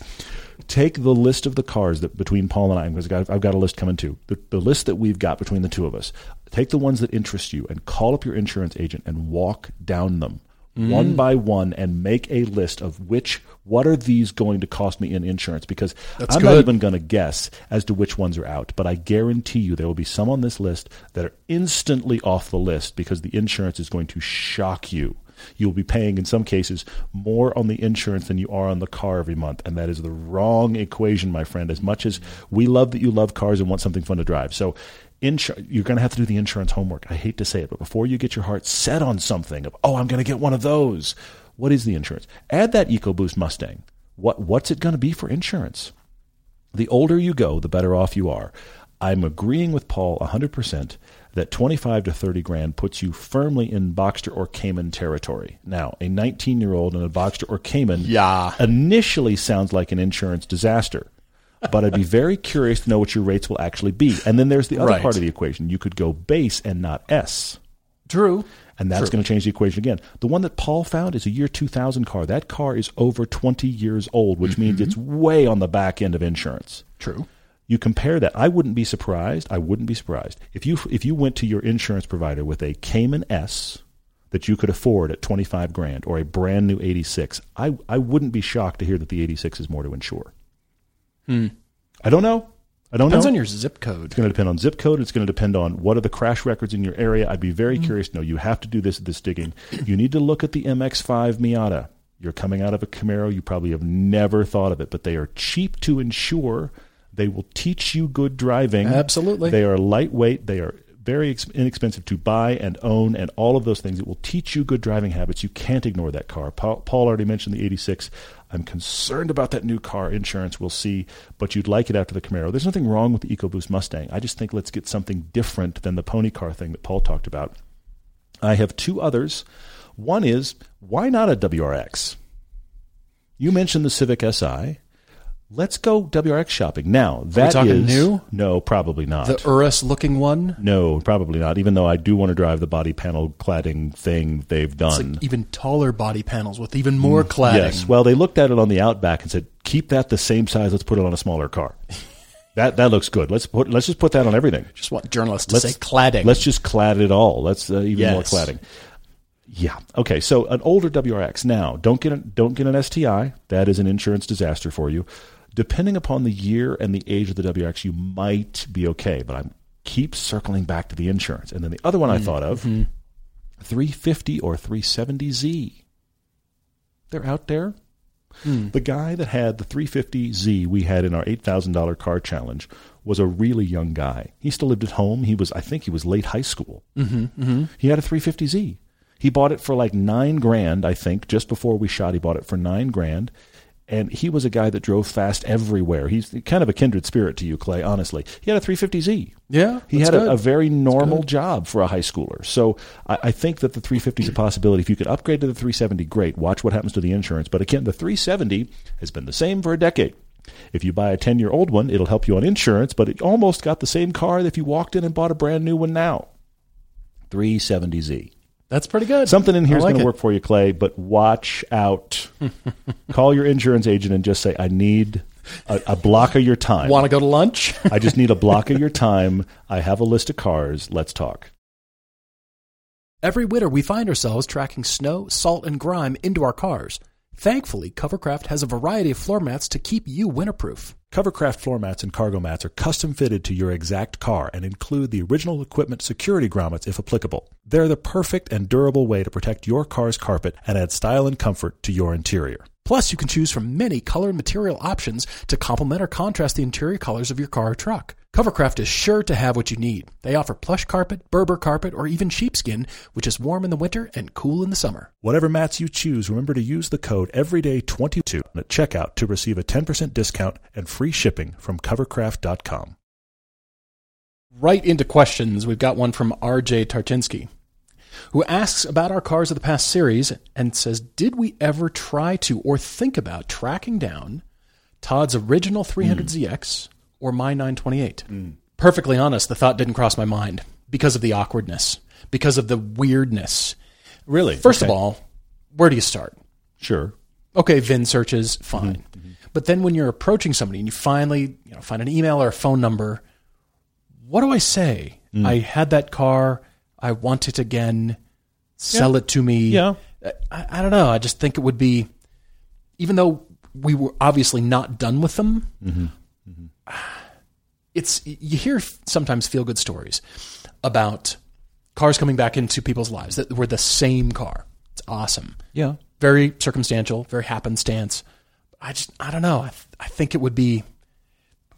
Take the list of the cars that between Paul and I, because I've got, I've got a list coming too. The, the list that we've got between the two of us. Take the ones that interest you and call up your insurance agent and walk down them mm. one by one and make a list of which what are these going to cost me in insurance? Because That's I'm not even going to guess as to which ones are out but I guarantee you there will be some on this list that are instantly off the list because the insurance is going to shock you. You'll be paying in some cases more on the insurance than you are on the car every month and that is the wrong equation my friend. As much as we love that you love cars and want something fun to drive so insur- you're going to have to do the insurance homework. I hate to say it, but before you get your heart set on something of, oh, I'm going to get one of those, what is the insurance? Add that EcoBoost Mustang. What what's it going to be for insurance? The older you go, the better off you are. I'm agreeing with Paul 100% that 25 to 30 grand puts you firmly in Boxster or Cayman territory. Now, a 19 year old in a Boxster or Cayman Yeah. initially sounds like an insurance disaster. But I'd be very curious to know what your rates will actually be. And then there's the other Right. part of the equation. You could go base and not S. True. And that's going to change the equation again. The one that Paul found is a year 2000 car. That car is over 20 years old, which means it's way on the back end of insurance. True. You compare that. I wouldn't be surprised. I wouldn't be surprised if you if you went to your insurance provider with a Cayman S that you could afford at 25 grand or a brand new 86. I I wouldn't be shocked to hear that the 86 is more to insure. Hmm. I don't know. I don't Depends know. on your zip code. It's going to depend on zip code. It's going to depend on what are the crash records in your area. I'd be very mm-hmm. curious to know. You have to do this this digging. You need to look at the MX5 Miata. You're coming out of a Camaro. You probably have never thought of it, but they are cheap to insure. They will teach you good driving. Absolutely. They are lightweight. They are very ex- inexpensive to buy and own, and all of those things. It will teach you good driving habits. You can't ignore that car. Paul, Paul already mentioned the 86. I'm concerned about that new car insurance. We'll see, but you'd like it after the Camaro. There's nothing wrong with the EcoBoost Mustang. I just think let's get something different than the pony car thing that Paul talked about. I have two others. One is why not a WRX? You mentioned the Civic Si. Let's go WRX shopping now. That talking is- new? No, probably not. The Urus looking one. No, probably not. Even though I do want to drive the body panel cladding thing they've It's done. like even taller body panels with even more cladding. Mm, Yes. Well, they looked at it on the Outback and said, "Keep that the same size. Let's put it on a smaller car." that that looks good. Let's put let's just put that on everything. Just want journalists to Let's say cladding. Let's just clad it all. Let's uh, even more Yes. cladding. Yeah. Okay. So an older WRX. Now, don't get a, don't get an STI. That is an insurance disaster for you. Depending upon the year and the age of the WRX, you might be okay. But I'm keep circling back to the insurance. And then the other one I mm. thought of mm-hmm. 350 or 370Z. They're out there. Hmm. The guy that had the 350Z we had in our $8,000 car challenge was a really young guy. He still lived at home. He was, I think he was late high school. Mm-hmm, mm-hmm. He had a 350Z. He bought it for like nine grand, I think, just before we shot. He bought it for nine grand. And he was a guy that drove fast everywhere. He's kind of a kindred spirit to you, Klay, honestly. He had a 350Z. Yeah, He had a, a very normal job for a high schooler. So I, I think that the 350 is a possibility. If you could upgrade to the 370, great. Watch what happens to the insurance. But again, the 370 has been the same for a decade. If you buy a 10 year old one, it'll help you on insurance, but it almost got the same car that if you walked in and bought a brand new one now. 370Z. That's pretty good. Something in here is like going to work for you, Klay, but watch out. Call your insurance agent and just say, I need a, a block of your time. Want to go to lunch? I just need a block of your time. I have a list of cars. Let's talk. Every winter, we find ourselves tracking snow, salt, and grime into our cars. Thankfully, Covercraft has a variety of floor mats to keep you winterproof. Covercraft floor mats and cargo mats are custom fitted to your exact car and include the original equipment security grommets if applicable. They're the perfect and durable way to protect your car's carpet and add style and comfort to your interior. Plus, you can choose from many color and material options to complement or contrast the interior colors of your car or truck. Covercraft is sure to have what you need. They offer plush carpet, Berber carpet, or even sheepskin, which is warm in the winter and cool in the summer. Whatever mats you choose, remember to use the code EVERYDAY22 at checkout to receive a 10% discount and free shipping from covercraft.com. Right into questions. We've got one from RJ Tarchinsky, who asks about our cars of the past series and says, Did we ever try to or think about tracking down Todd's original 300ZX or my 928? Perfectly honest, the thought didn't cross my mind because of the awkwardness, because of the weirdness. Really? First Okay. of all, where do you start? Sure. okay, VIN searches, fine. But then when you're approaching somebody and you finally you know, find an email or a phone number, what do I say? Mm. I had that car. I want it again. Sell it to me. Yeah. Uh, I, I don't know. I just think it would be, even though we were obviously not done with them, mm-hmm. it's you hear sometimes feel good stories about cars coming back into people's lives that were the same car. It's awesome Yeah. very circumstantial, very happenstance. I just, I don't know. I, th- I think it would be,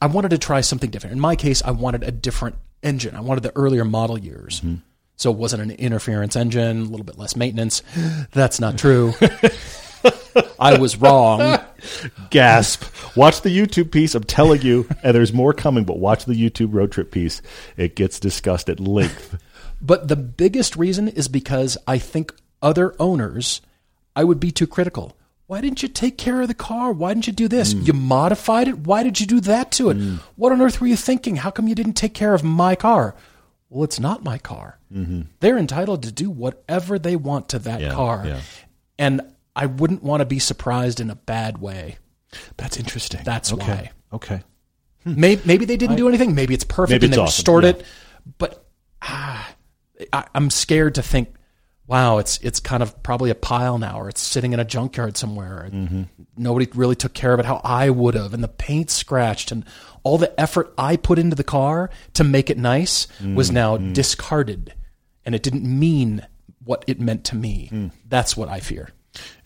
I wanted to try something different. In my case, I wanted a different engine. I wanted the earlier model years. Mm-hmm. So it wasn't an interference engine, a little bit less maintenance. That's not true. I was wrong. Gasp. Watch the YouTube piece. I'm telling you, and there's more coming, but watch the YouTube road trip piece. It gets discussed at length. But the biggest reason is because I think other owners, I would be too critical. Why didn't you take care of the car? Why didn't you do this? Mm. You modified it. Why did you do that to it? Mm. What on earth were you thinking? How come you didn't take care of my car? Well, it's not my car. Mm-hmm. They're entitled to do whatever they want to that Yeah, car. yeah. And I wouldn't want to be surprised in a bad way. That's interesting. That's okay. why. Okay. Maybe, maybe they didn't do anything. Maybe it's perfect Maybe and it's they awesome, restored yeah. it. But ah, I, I'm scared to think, wow, it's it's kind of probably a pile now, or it's sitting in a junkyard somewhere. Mm-hmm. Nobody really took care of it how I would have, and the paint scratched, and all the effort I put into the car to make it nice was now Mm-hmm. discarded, and it didn't mean what it meant to me. Mm. That's what I fear.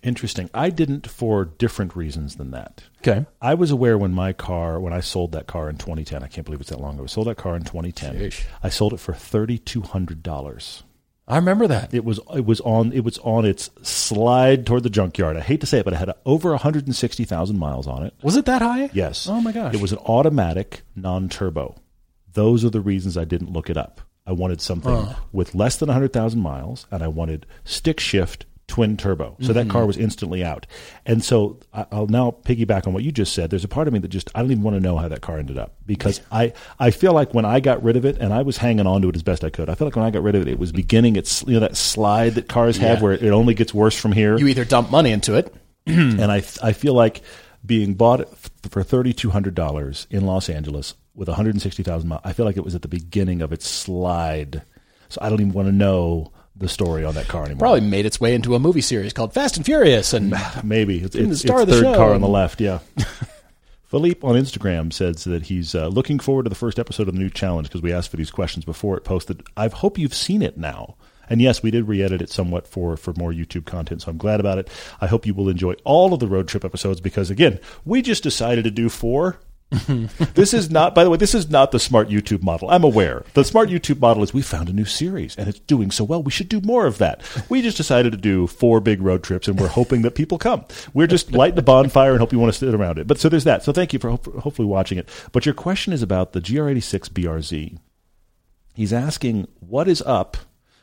Interesting. I didn't for different reasons than that. Okay. I was aware when my car, when I sold that car in 2010, I can't believe it's that long ago. I sold that car in 2010. Sheesh. I sold it for $3,200. I remember that. It was it was on it was on its slide toward the junkyard. I hate to say it, but it had over 160,000 miles on it. Was it that high? Yes. Oh my gosh. It was an automatic, non-turbo. Those are the reasons I didn't look it up. I wanted something uh. with less than 100,000 miles, and I wanted stick shift twin turbo. So that car mm-hmm. was instantly out. And so I'll now piggyback on what you just said. There's a part of me that just I don't even want to know how that car ended up because I I feel like when I got rid of it, and I was hanging on to it as best I could. I feel like when I got rid of it, it was beginning its you know that slide that cars have Yeah. where it only gets worse from here You either dump money into it. and I I feel like being bought for thirty two hundred dollars in Los Angeles with one hundred and sixty thousand miles. I feel like it was at the beginning of its slide, so I don't even want to know the story on that car anymore. Probably made its way into a movie series called Fast and Furious, and maybe it's, the star it's of the third show. car on the left. Yeah. Philippe on Instagram says that he's uh, looking forward to the first episode of the new challenge because we asked for these questions before it posted. I hope you've seen it now And yes, we did re-edit it somewhat for for more YouTube content, so I'm glad about it. I hope you will enjoy all of the road trip episodes because again, we just decided to do four. this is not, by the way, this is not the smart YouTube model. I'm aware. The smart YouTube model is we found a new series and it's doing so well. We should do more of that. We just decided to do four big road trips and we're hoping that people come. We're just lighting the bonfire and hope you want to sit around it. But so there's that. So thank you for hopefully watching it. But your question is about the GR86 BRZ. He's asking what is up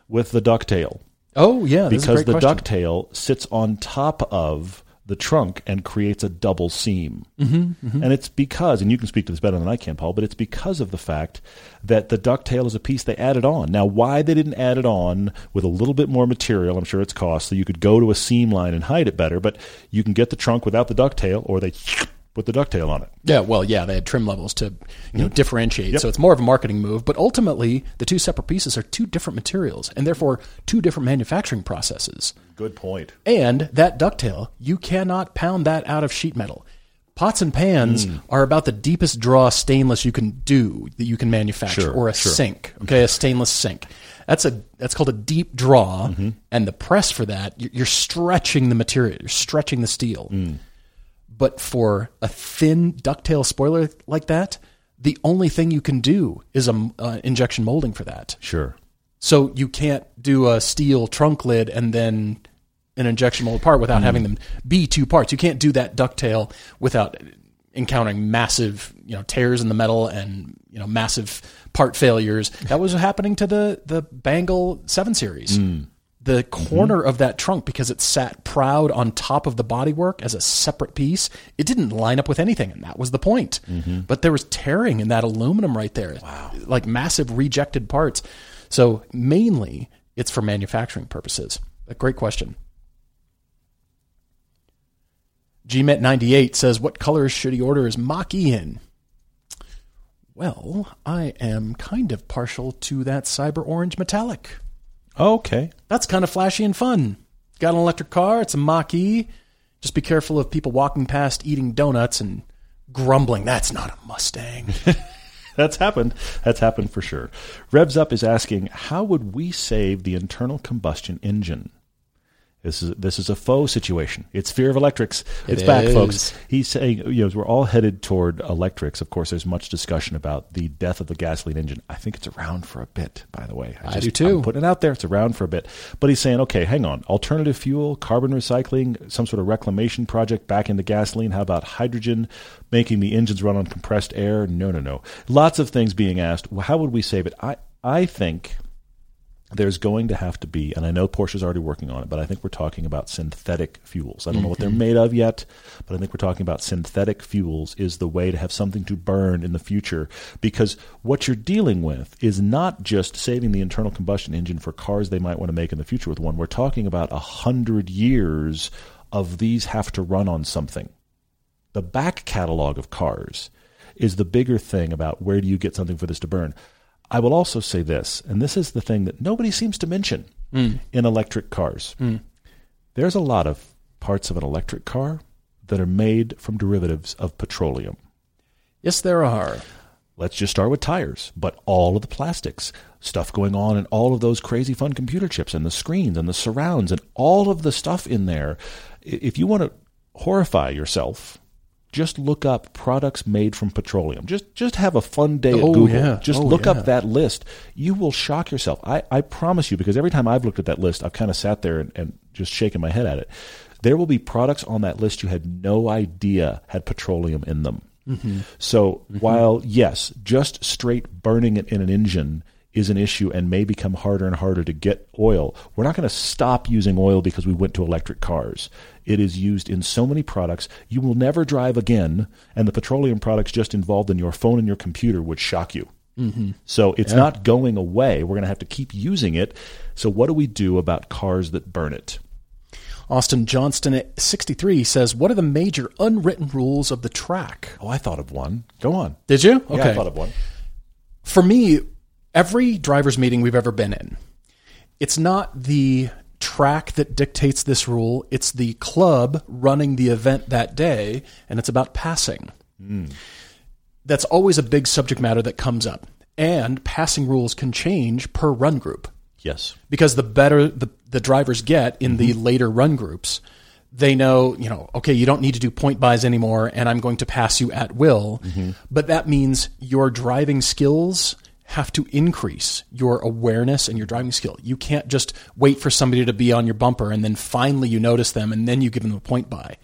with the ducktail. Oh yeah, because the question. ducktail sits on top of the trunk and creates a double seam. Mm-hmm, mm-hmm. And it's because, and you can speak to this better than I can, Paul, but it's because of the fact that the ducktail is a piece they added on. Now, why they didn't add it on with a little bit more material, I'm sure it's cost, so you could go to a seam line and hide it better, but you can get the trunk without the ducktail, or they put the ducktail on it. Yeah, well, yeah, they had trim levels to you know mm-hmm. differentiate. Yep. So it's more of a marketing move. But ultimately, the two separate pieces are two different materials, and therefore two different manufacturing processes. Good point. And that ducktail, you cannot pound that out of sheet metal. Pots and pans mm. are about the deepest draw stainless you can do that you can manufacture, sure, or a sure. sink. Okay, a stainless sink. That's a that's called a deep draw, mm-hmm. and the press for that you're stretching the material, you're stretching the steel. Mm. But for a thin ducktail spoiler like that, the only thing you can do is a uh, injection molding for that. Sure. So you can't do a steel trunk lid and then an injection mold part without mm. having them be two parts. You can't do that ducktail without encountering massive, you know, tears in the metal and you know massive part failures. That was happening to the the Bangle Seven Series. Mm the corner mm-hmm. of that trunk because it sat proud on top of the bodywork as a separate piece it didn't line up with anything and that was the point mm-hmm. but there was tearing in that aluminum right there wow. like massive rejected parts so mainly it's for manufacturing purposes a great question gmet98 says what colors should he order his mach-e in well i am kind of partial to that cyber orange metallic okay. That's kind of flashy and fun. Got an electric car, it's a Mach E. Just be careful of people walking past eating donuts and grumbling, that's not a Mustang. That's happened. That's happened for sure. Revs Up is asking, how would we save the internal combustion engine? This is this is a faux situation. It's fear of electrics. It's it back, is. folks. He's saying, you know, we're all headed toward electrics. Of course, there's much discussion about the death of the gasoline engine. I think it's around for a bit, by the way. I, just, I do too. I'm putting it out there. It's around for a bit. But he's saying, okay, hang on. Alternative fuel, carbon recycling, some sort of reclamation project back into gasoline. How about hydrogen, making the engines run on compressed air? No, no, no. Lots of things being asked. Well, how would we save it? I I think there's going to have to be, and I know Porsche's already working on it, but I think we're talking about synthetic fuels. I don't know what they're mm-hmm. made of yet, but I think we're talking about synthetic fuels is the way to have something to burn in the future because what you're dealing with is not just saving the internal combustion engine for cars they might want to make in the future with one. We're talking about a hundred years of these have to run on something. The back catalog of cars is the bigger thing about where do you get something for this to burn. I will also say this, and this is the thing that nobody seems to mention mm. in electric cars. Mm. There's a lot of parts of an electric car that are made from derivatives of petroleum. Yes, there are. Let's just start with tires, but all of the plastics, stuff going on in all of those crazy fun computer chips and the screens and the surrounds and all of the stuff in there. If you want to horrify yourself just look up products made from petroleum. Just just have a fun day at oh, Google. Yeah. Just oh, look yeah. up that list. You will shock yourself. I, I promise you, because every time I've looked at that list, I've kind of sat there and, and just shaken my head at it. There will be products on that list you had no idea had petroleum in them. Mm-hmm. So mm-hmm. while yes, just straight burning it in an engine is an issue and may become harder and harder to get oil. We're not going to stop using oil because we went to electric cars. It is used in so many products. You will never drive again, and the petroleum products just involved in your phone and your computer would shock you. Mm-hmm. So it's yeah. not going away. We're going to have to keep using it. So, what do we do about cars that burn it? Austin Johnston at 63 says, What are the major unwritten rules of the track? Oh, I thought of one. Go on. Did you? Okay. Yeah, I thought of one. For me, every driver's meeting we've ever been in, it's not the track that dictates this rule, it's the club running the event that day, and it's about passing. Mm. That's always a big subject matter that comes up. And passing rules can change per run group. Yes. because the better the, the drivers get in the later run groups, they know, you know, okay, you don't need to do point bys anymore, and I'm going to pass you at will. But that means your driving skills have to increase your awareness and your driving skill. You can't just wait for somebody to be on your bumper and then finally you notice them and then you give them a point by.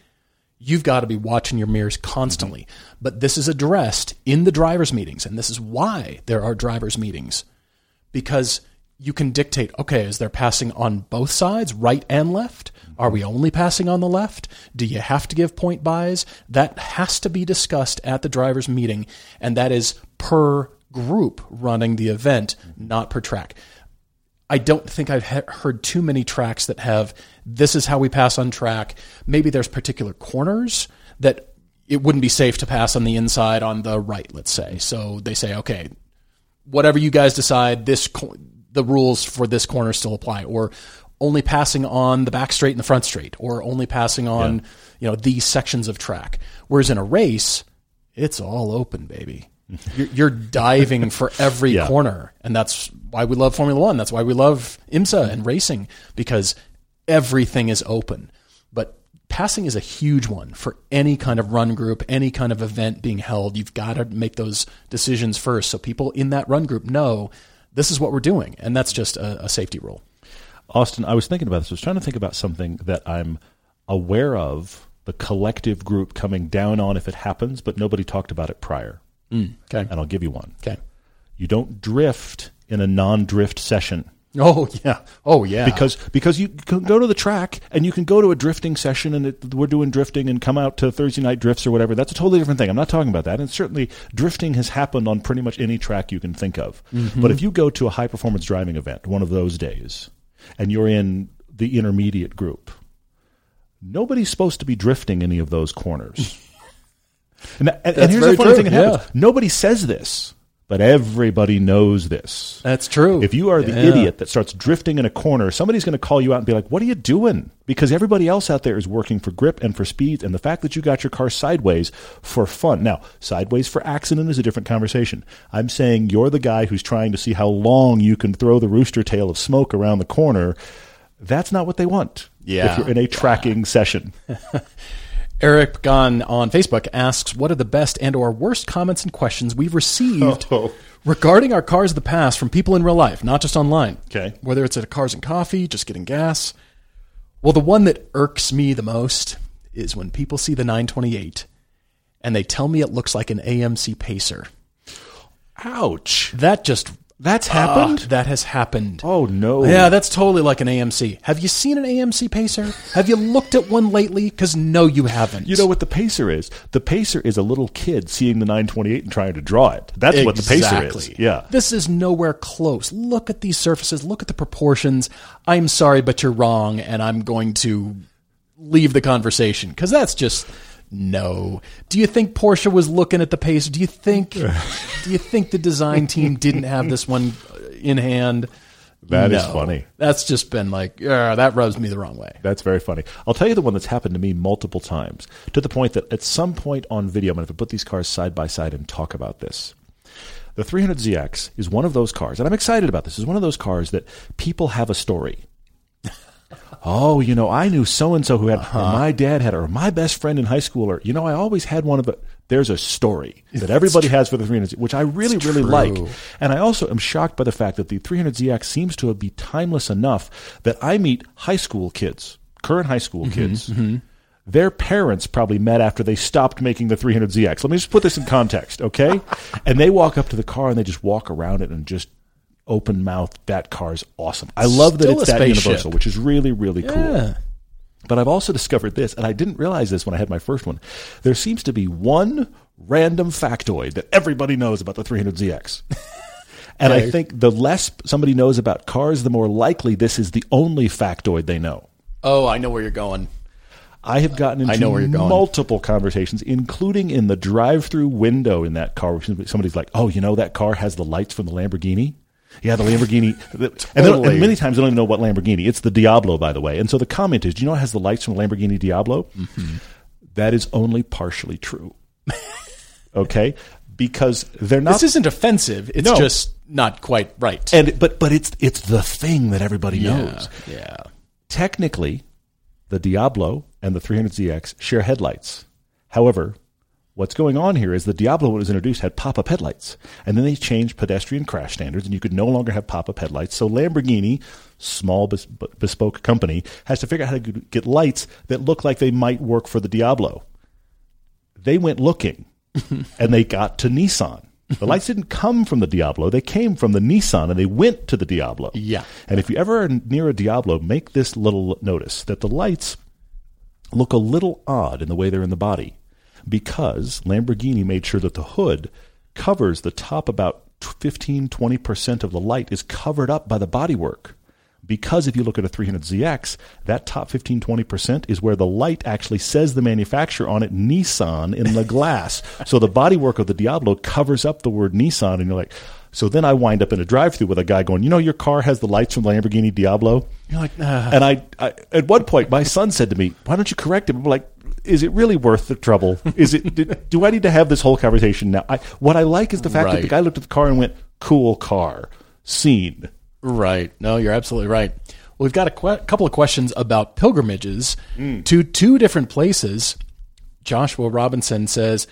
You've got to be watching your mirrors constantly. But this is addressed in the drivers' meetings, and this is why there are drivers' meetings because you can dictate okay, is there passing on both sides, right and left? Are we only passing on the left? Do you have to give point bys? That has to be discussed at the drivers' meeting, and that is per group running the event, not per track. I don't think I've he- heard too many tracks that have this is how we pass on track. Maybe there's particular corners that it wouldn't be safe to pass on the inside on the right, let's say. So they say, okay, whatever you guys decide, this co- the rules for this corner still apply, or only passing on the back straight and the front straight, or only passing on you know these sections of track. Whereas in a race, it's all open, baby. You're, you're diving for every Yeah. corner, and that's why we love Formula One. That's why we love IMSA and racing because everything is open. But passing is a huge one for any kind of run group, any kind of event being held. You've got to make those decisions first, so people in that run group know this is what we're doing, and that's just a, a safety rule. Austin, I was thinking about this. I was trying to think about something that I'm aware of the collective group coming down on if it happens, but nobody talked about it prior. Mm. Okay. And I'll give you one. Okay. You don't drift in a non drift session. Oh yeah. Oh yeah. because because you can go to the track and you can go to a drifting session and it, we're doing drifting and come out to Thursday night drifts or whatever. That's a totally different thing. I'm not talking about that. And certainly drifting has happened on pretty much any track you can think of. Mm-hmm. But if you go to a high performance driving event, one of those days, and you're in the intermediate group, nobody's supposed to be drifting any of those corners. and, and, and here's the funny true, thing that happens: yeah. nobody says this, but everybody knows this. that's true. If you are the Yeah. idiot that starts drifting in a corner, somebody's going to call you out and be like, "What are you doing?" Because everybody else out there is working for grip and for speed, and the fact that you got your car sideways for fun. Now, sideways for accident is a different conversation. I'm saying you're the guy who's trying to see how long you can throw the rooster tail of smoke around the corner. That's not what they want. Yeah. If you're in a tracking session. Eric Gunn on Facebook asks, "What are the best and or worst comments and questions we've received Oh. regarding our cars of the past from people in real life, not just online? Okay. Whether it's at Cars and Coffee, just getting gas. Well, the one that irks me the most is when people see the 928 and they tell me it looks like an AMC Pacer. Ouch. That just That's Ah, happened? that has happened. Oh, no. Yeah, that's totally like an AMC. Have you seen an AMC Pacer? Have you looked at one lately? Because no, you haven't. You know what the pacer is? The pacer is a little kid seeing the 928 and trying to draw it. That's what the pacer is. Yeah. This is nowhere close. Look at these surfaces. Look at the proportions. I'm sorry, but you're wrong, and I'm going to leave the conversation because that's just no. Do you think Porsche was looking at the pace? Do you think? do you think the design team didn't have this one in hand? That is No. funny. That's just been like "Ugh, that rubs me the wrong way. That's very funny. I'll tell you the one that's happened to me multiple times, to the point that at some point on video, I'm going to put these cars side by side and talk about this. The 300ZX is one of those cars, and I'm excited about this. Is one of those cars that people have a story. Oh, you know, I knew so and so who had, or my dad had, or my best friend in high school, or you know, I always had one of the. There's a story that everybody has for the 300Z, which I really, really like. And I also am shocked by the fact that the 300ZX seems to be timeless enough that I meet high school kids, current high school kids. Their parents probably met after they stopped making the 300ZX. Let me just put this in context, okay? and they walk up to the car and they just walk around it and just open mouth. That car's awesome. I love that Still it's a that spaceship. universal, which is really, really cool. Yeah. But I've also discovered this, and I didn't realize this when I had my first one. There seems to be one random factoid that everybody knows about the 300ZX. and I think the less somebody knows about cars, the more likely this is the only factoid they know. Oh, I know where you're going. I have gotten into I know where you're going. multiple conversations, including in the drive-through window in that car. where Somebody's like, "Oh, you know that car has the lights from the Lamborghini." Yeah, the Lamborghini. and, they and many times they don't even know what Lamborghini. It's the Diablo, by the way. And so the comment is, "Do you know it has the lights from the Lamborghini Diablo?" Mm-hmm. That is only partially true. okay, because they're not. This isn't offensive. It's No. just not quite right. and but but it's it's the thing that everybody yeah, knows. yeah. Technically, the Diablo and the 300ZX share headlights. However, what's going on here is the Diablo, when it was introduced, had pop up headlights. And then they changed pedestrian crash standards, and you could no longer have pop up headlights. So Lamborghini, small bes- bespoke company, has to figure out how to get lights that look like they might work for the Diablo. They went looking, and they got to Nissan. The lights didn't come from the Diablo; they came from the Nissan, and they went to the Diablo. Yeah. And if you ever are near a Diablo, make this little notice that the lights look a little odd in the way they're in the body because Lamborghini made sure that the hood covers the top about 15 20% of the light is covered up by the bodywork. Because if you look at a 300ZX, that top 15 20% is where the light actually says the manufacturer on it, Nissan, in the glass. so the bodywork of the Diablo covers up the word Nissan, and you're like, so then I wind up in a drive through with a guy going, you know, your car has the lights from the Lamborghini Diablo? You're like, ah. And I, I, at one point, my son said to me, "Why don't you correct him?" I'm like, "Is it really worth the trouble? Is it? do, do I need to have this whole conversation now?" I, what I like is the fact that the guy looked at the car and went, "Cool car, scene." Right. No, you're absolutely right. We've got a que- couple of questions about pilgrimages Hmm. to two different places. Joshua Robinson says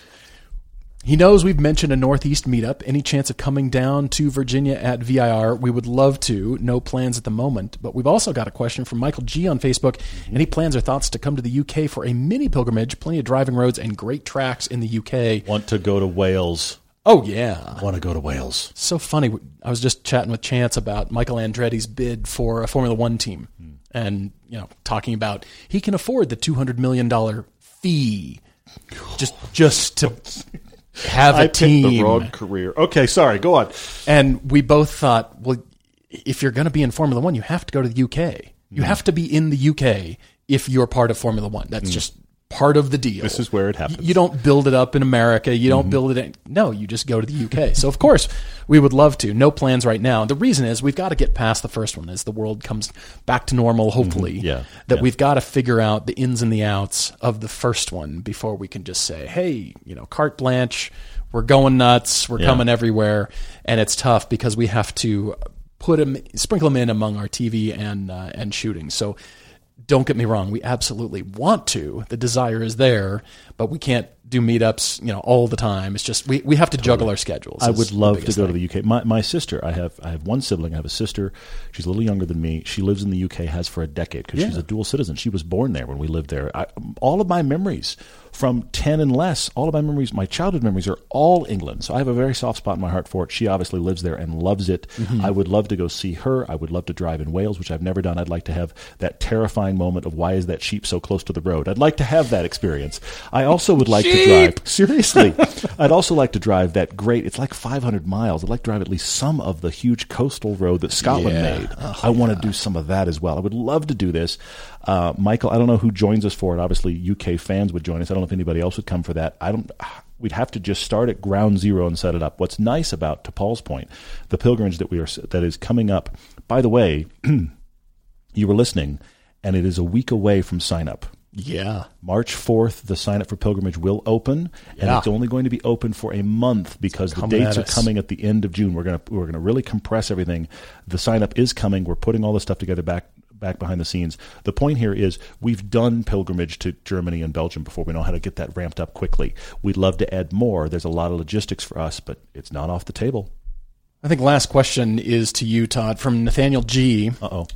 he knows we've mentioned a Northeast meetup. Any chance of coming down to Virginia at VIR? We would love to. No plans at the moment. But we've also got a question from Michael G on Facebook. Mm-hmm. Any plans or thoughts to come to the UK for a mini pilgrimage? Plenty of driving roads and great tracks in the UK. Want to go to Wales? Oh, yeah. Want to go to Wales? so funny. I was just chatting with Chance about Michael Andretti's bid for a Formula One team, hmm. and you know, talking about he can afford the two hundred million dollar fee just just to have a I picked team. the wrong career. Okay, sorry. Go on. And we both thought, well, if you're going to be in Formula One, you have to go to the UK. You hmm. have to be in the UK if you're part of Formula One. That's hmm. just part of the deal. This is where it happens. You don't build it up in America. You don't build it in. No, you just go to the UK. So, of course, we would love to. No plans right now. The reason is we've got to get past the first one as the world comes back to normal, hopefully. Yeah. That Yeah. we've got to figure out the ins and the outs of the first one before we can just say, hey, you know, carte blanche, we're going nuts, we're Yeah. coming everywhere. And it's tough because we have to put them, sprinkle them in among our TV and, uh, and shooting. So, don't get me wrong, we absolutely want to. The desire is there, but we can't do meetups, you know, all the time. It's just we, we have to juggle our schedules. I would love to go thing. to the UK. My, my sister, I have I have one sibling. I have a sister. She's a little younger than me. She lives in the UK, has for a decade because she's a dual citizen. She was born there when we lived there. I, all of my memories from ten and less, all of my memories, my childhood memories, are all England. So I have a very soft spot in my heart for it. She obviously lives there and loves it. Mm-hmm. I would love to go see her. I would love to drive in Wales, which I've never done. I'd like to have that terrifying moment of why is that sheep so close to the road. I'd like to have that experience. I also would like to drive. Seriously, I'd also like to drive that great. It's like 500 miles. I'd like to drive at least some of the huge coastal road that Scotland Yeah. made. I want to do some of that as well. I would love to do this. Uh, Michael, I don't know who joins us for it. Obviously, UK fans would join us. I don't know if anybody else would come for that. I don't. We'd have to just start at ground zero and set it up. What's nice about, to Paul's point, the pilgrimage that we are that is coming up. By the way, you were listening, and it is a week away from sign up. Yeah. March 4th, the sign up for pilgrimage will open, and Yeah. it's only going to be open for a month because the dates are coming at the end of June. We're going to we're going to really compress everything. The sign up is coming. We're putting all this stuff together back back behind the scenes. The point here is we've done pilgrimage to Germany and Belgium before. We know how to get that ramped up quickly. We'd love to add more. There's a lot of logistics for us, but it's not off the table. I think last question is to you, Todd, from Nathaniel G. Uh-oh.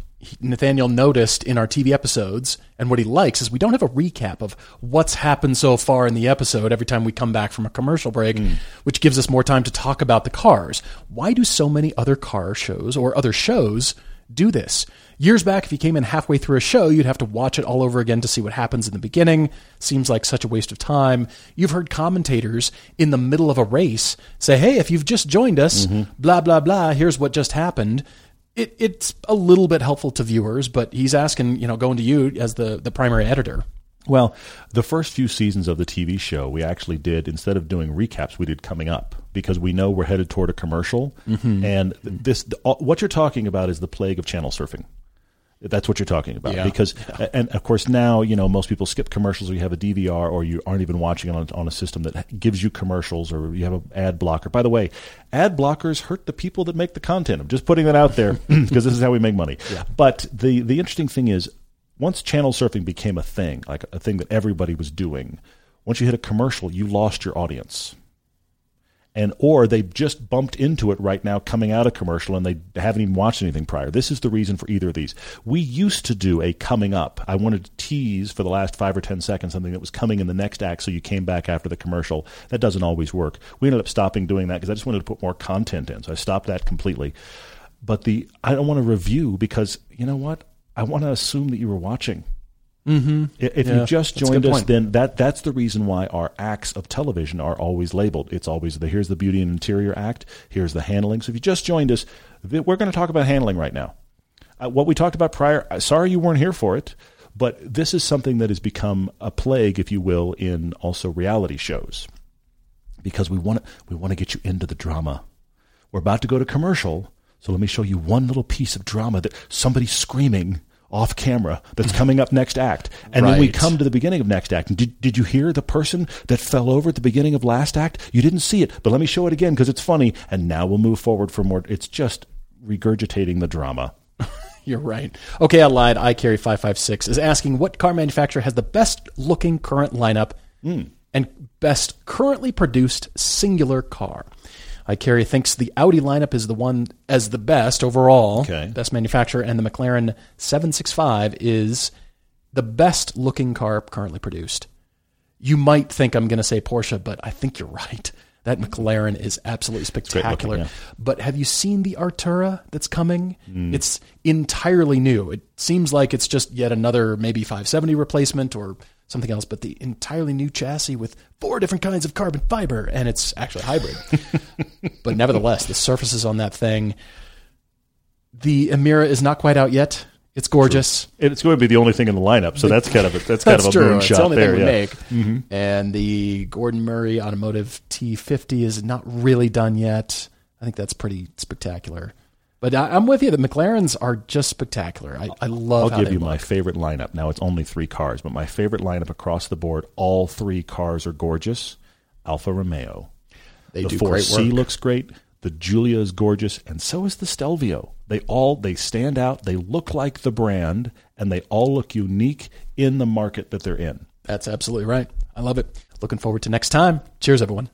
Nathaniel noticed in our TV episodes, and what he likes is we don't have a recap of what's happened so far in the episode every time we come back from a commercial break, hmm. which gives us more time to talk about the cars. Why do so many other car shows or other shows do this? Years back, if you came in halfway through a show, you'd have to watch it all over again to see what happens in the beginning. Seems like such a waste of time. You've heard commentators in the middle of a race say, Hey, if you've just joined us, mm-hmm. blah, blah, blah, here's what just happened it, it's a little bit helpful to viewers, but he's asking, you know, going to you as the, the primary editor. Well, the first few seasons of the TV show, we actually did instead of doing recaps, we did coming up because we know we're headed toward a commercial, mm-hmm. and this what you're talking about is the plague of channel surfing. That's what you're talking about. Yeah. Because, and of course, now you know most people skip commercials, or you have a DVR, or you aren't even watching on on a system that gives you commercials, or you have an ad blocker. By the way, ad blockers hurt the people that make the content. I'm just putting that out there because this is how we make money. Yeah. But the the interesting thing is, once channel surfing became a thing, like a thing that everybody was doing, once you hit a commercial, you lost your audience and or they just bumped into it right now coming out of commercial and they haven't even watched anything prior. This is the reason for either of these. We used to do a coming up. I wanted to tease for the last five or ten seconds something that was coming in the next act, so you came back after the commercial. That doesn't always work. We ended up stopping doing that because I just wanted to put more content in, so I stopped that completely. But the I don't want to review because you know what? I want to assume that you were watching. Mm-hmm. If Yeah, you just joined us, then that that's the reason why our acts of television are always labeled. It's always the here's the beauty and interior act, here's the handling. So if you just joined us, we're going to talk about handling right now. Uh, what we talked about prior, uh, sorry you weren't here for it, but this is something that has become a plague, if you will, in also reality shows because we want to we want to get you into the drama. We're about to go to commercial, so let me show you one little piece of drama that somebody's screaming off camera that's coming up next act. And then we come to the beginning of next act. And did, did you hear the person that fell over at the beginning of last act? You didn't see it, but let me show it again because it's funny. And now we'll move forward for more. It's just regurgitating the drama. You're right. Okay, I lied. I carry 556 is asking what car manufacturer has the best looking current lineup Hmm. and best currently produced singular car. I carry thinks the Audi lineup is the one as the best overall, Okay. best manufacturer, and the McLaren 765 is the best looking car currently produced. You might think I'm going to say Porsche, but I think you're right. That McLaren is absolutely great looking, spectacular. yeah. But have you seen the Artura that's coming? Mm. It's entirely new. It seems like it's just yet another maybe 570 replacement or something else, but the entirely new chassis with four different kinds of carbon fiber, and it's actually hybrid. but nevertheless, the surfaces on that thing. The Emira is not quite out yet. It's gorgeous. And it's going to be the only thing in the lineup, so that's kind of a, that's kind That's of a true. It's the moonshot only there. thing we yeah. make. Mm-hmm. And the Gordon Murray Automotive T50 is not really done yet. I think that's pretty spectacular. But I, I'm with you. The McLarens are just spectacular. I, I love. I'll give you look. my favorite lineup. Now it's only three cars, but my favorite lineup across the board, all three cars are gorgeous. Alfa Romeo. They the do 4C great work. looks great. The Giulia is gorgeous, and so is the Stelvio. They all they stand out. They look like the brand, and they all look unique in the market that they're in. That's absolutely right. I love it. Looking forward to next time. Cheers, everyone.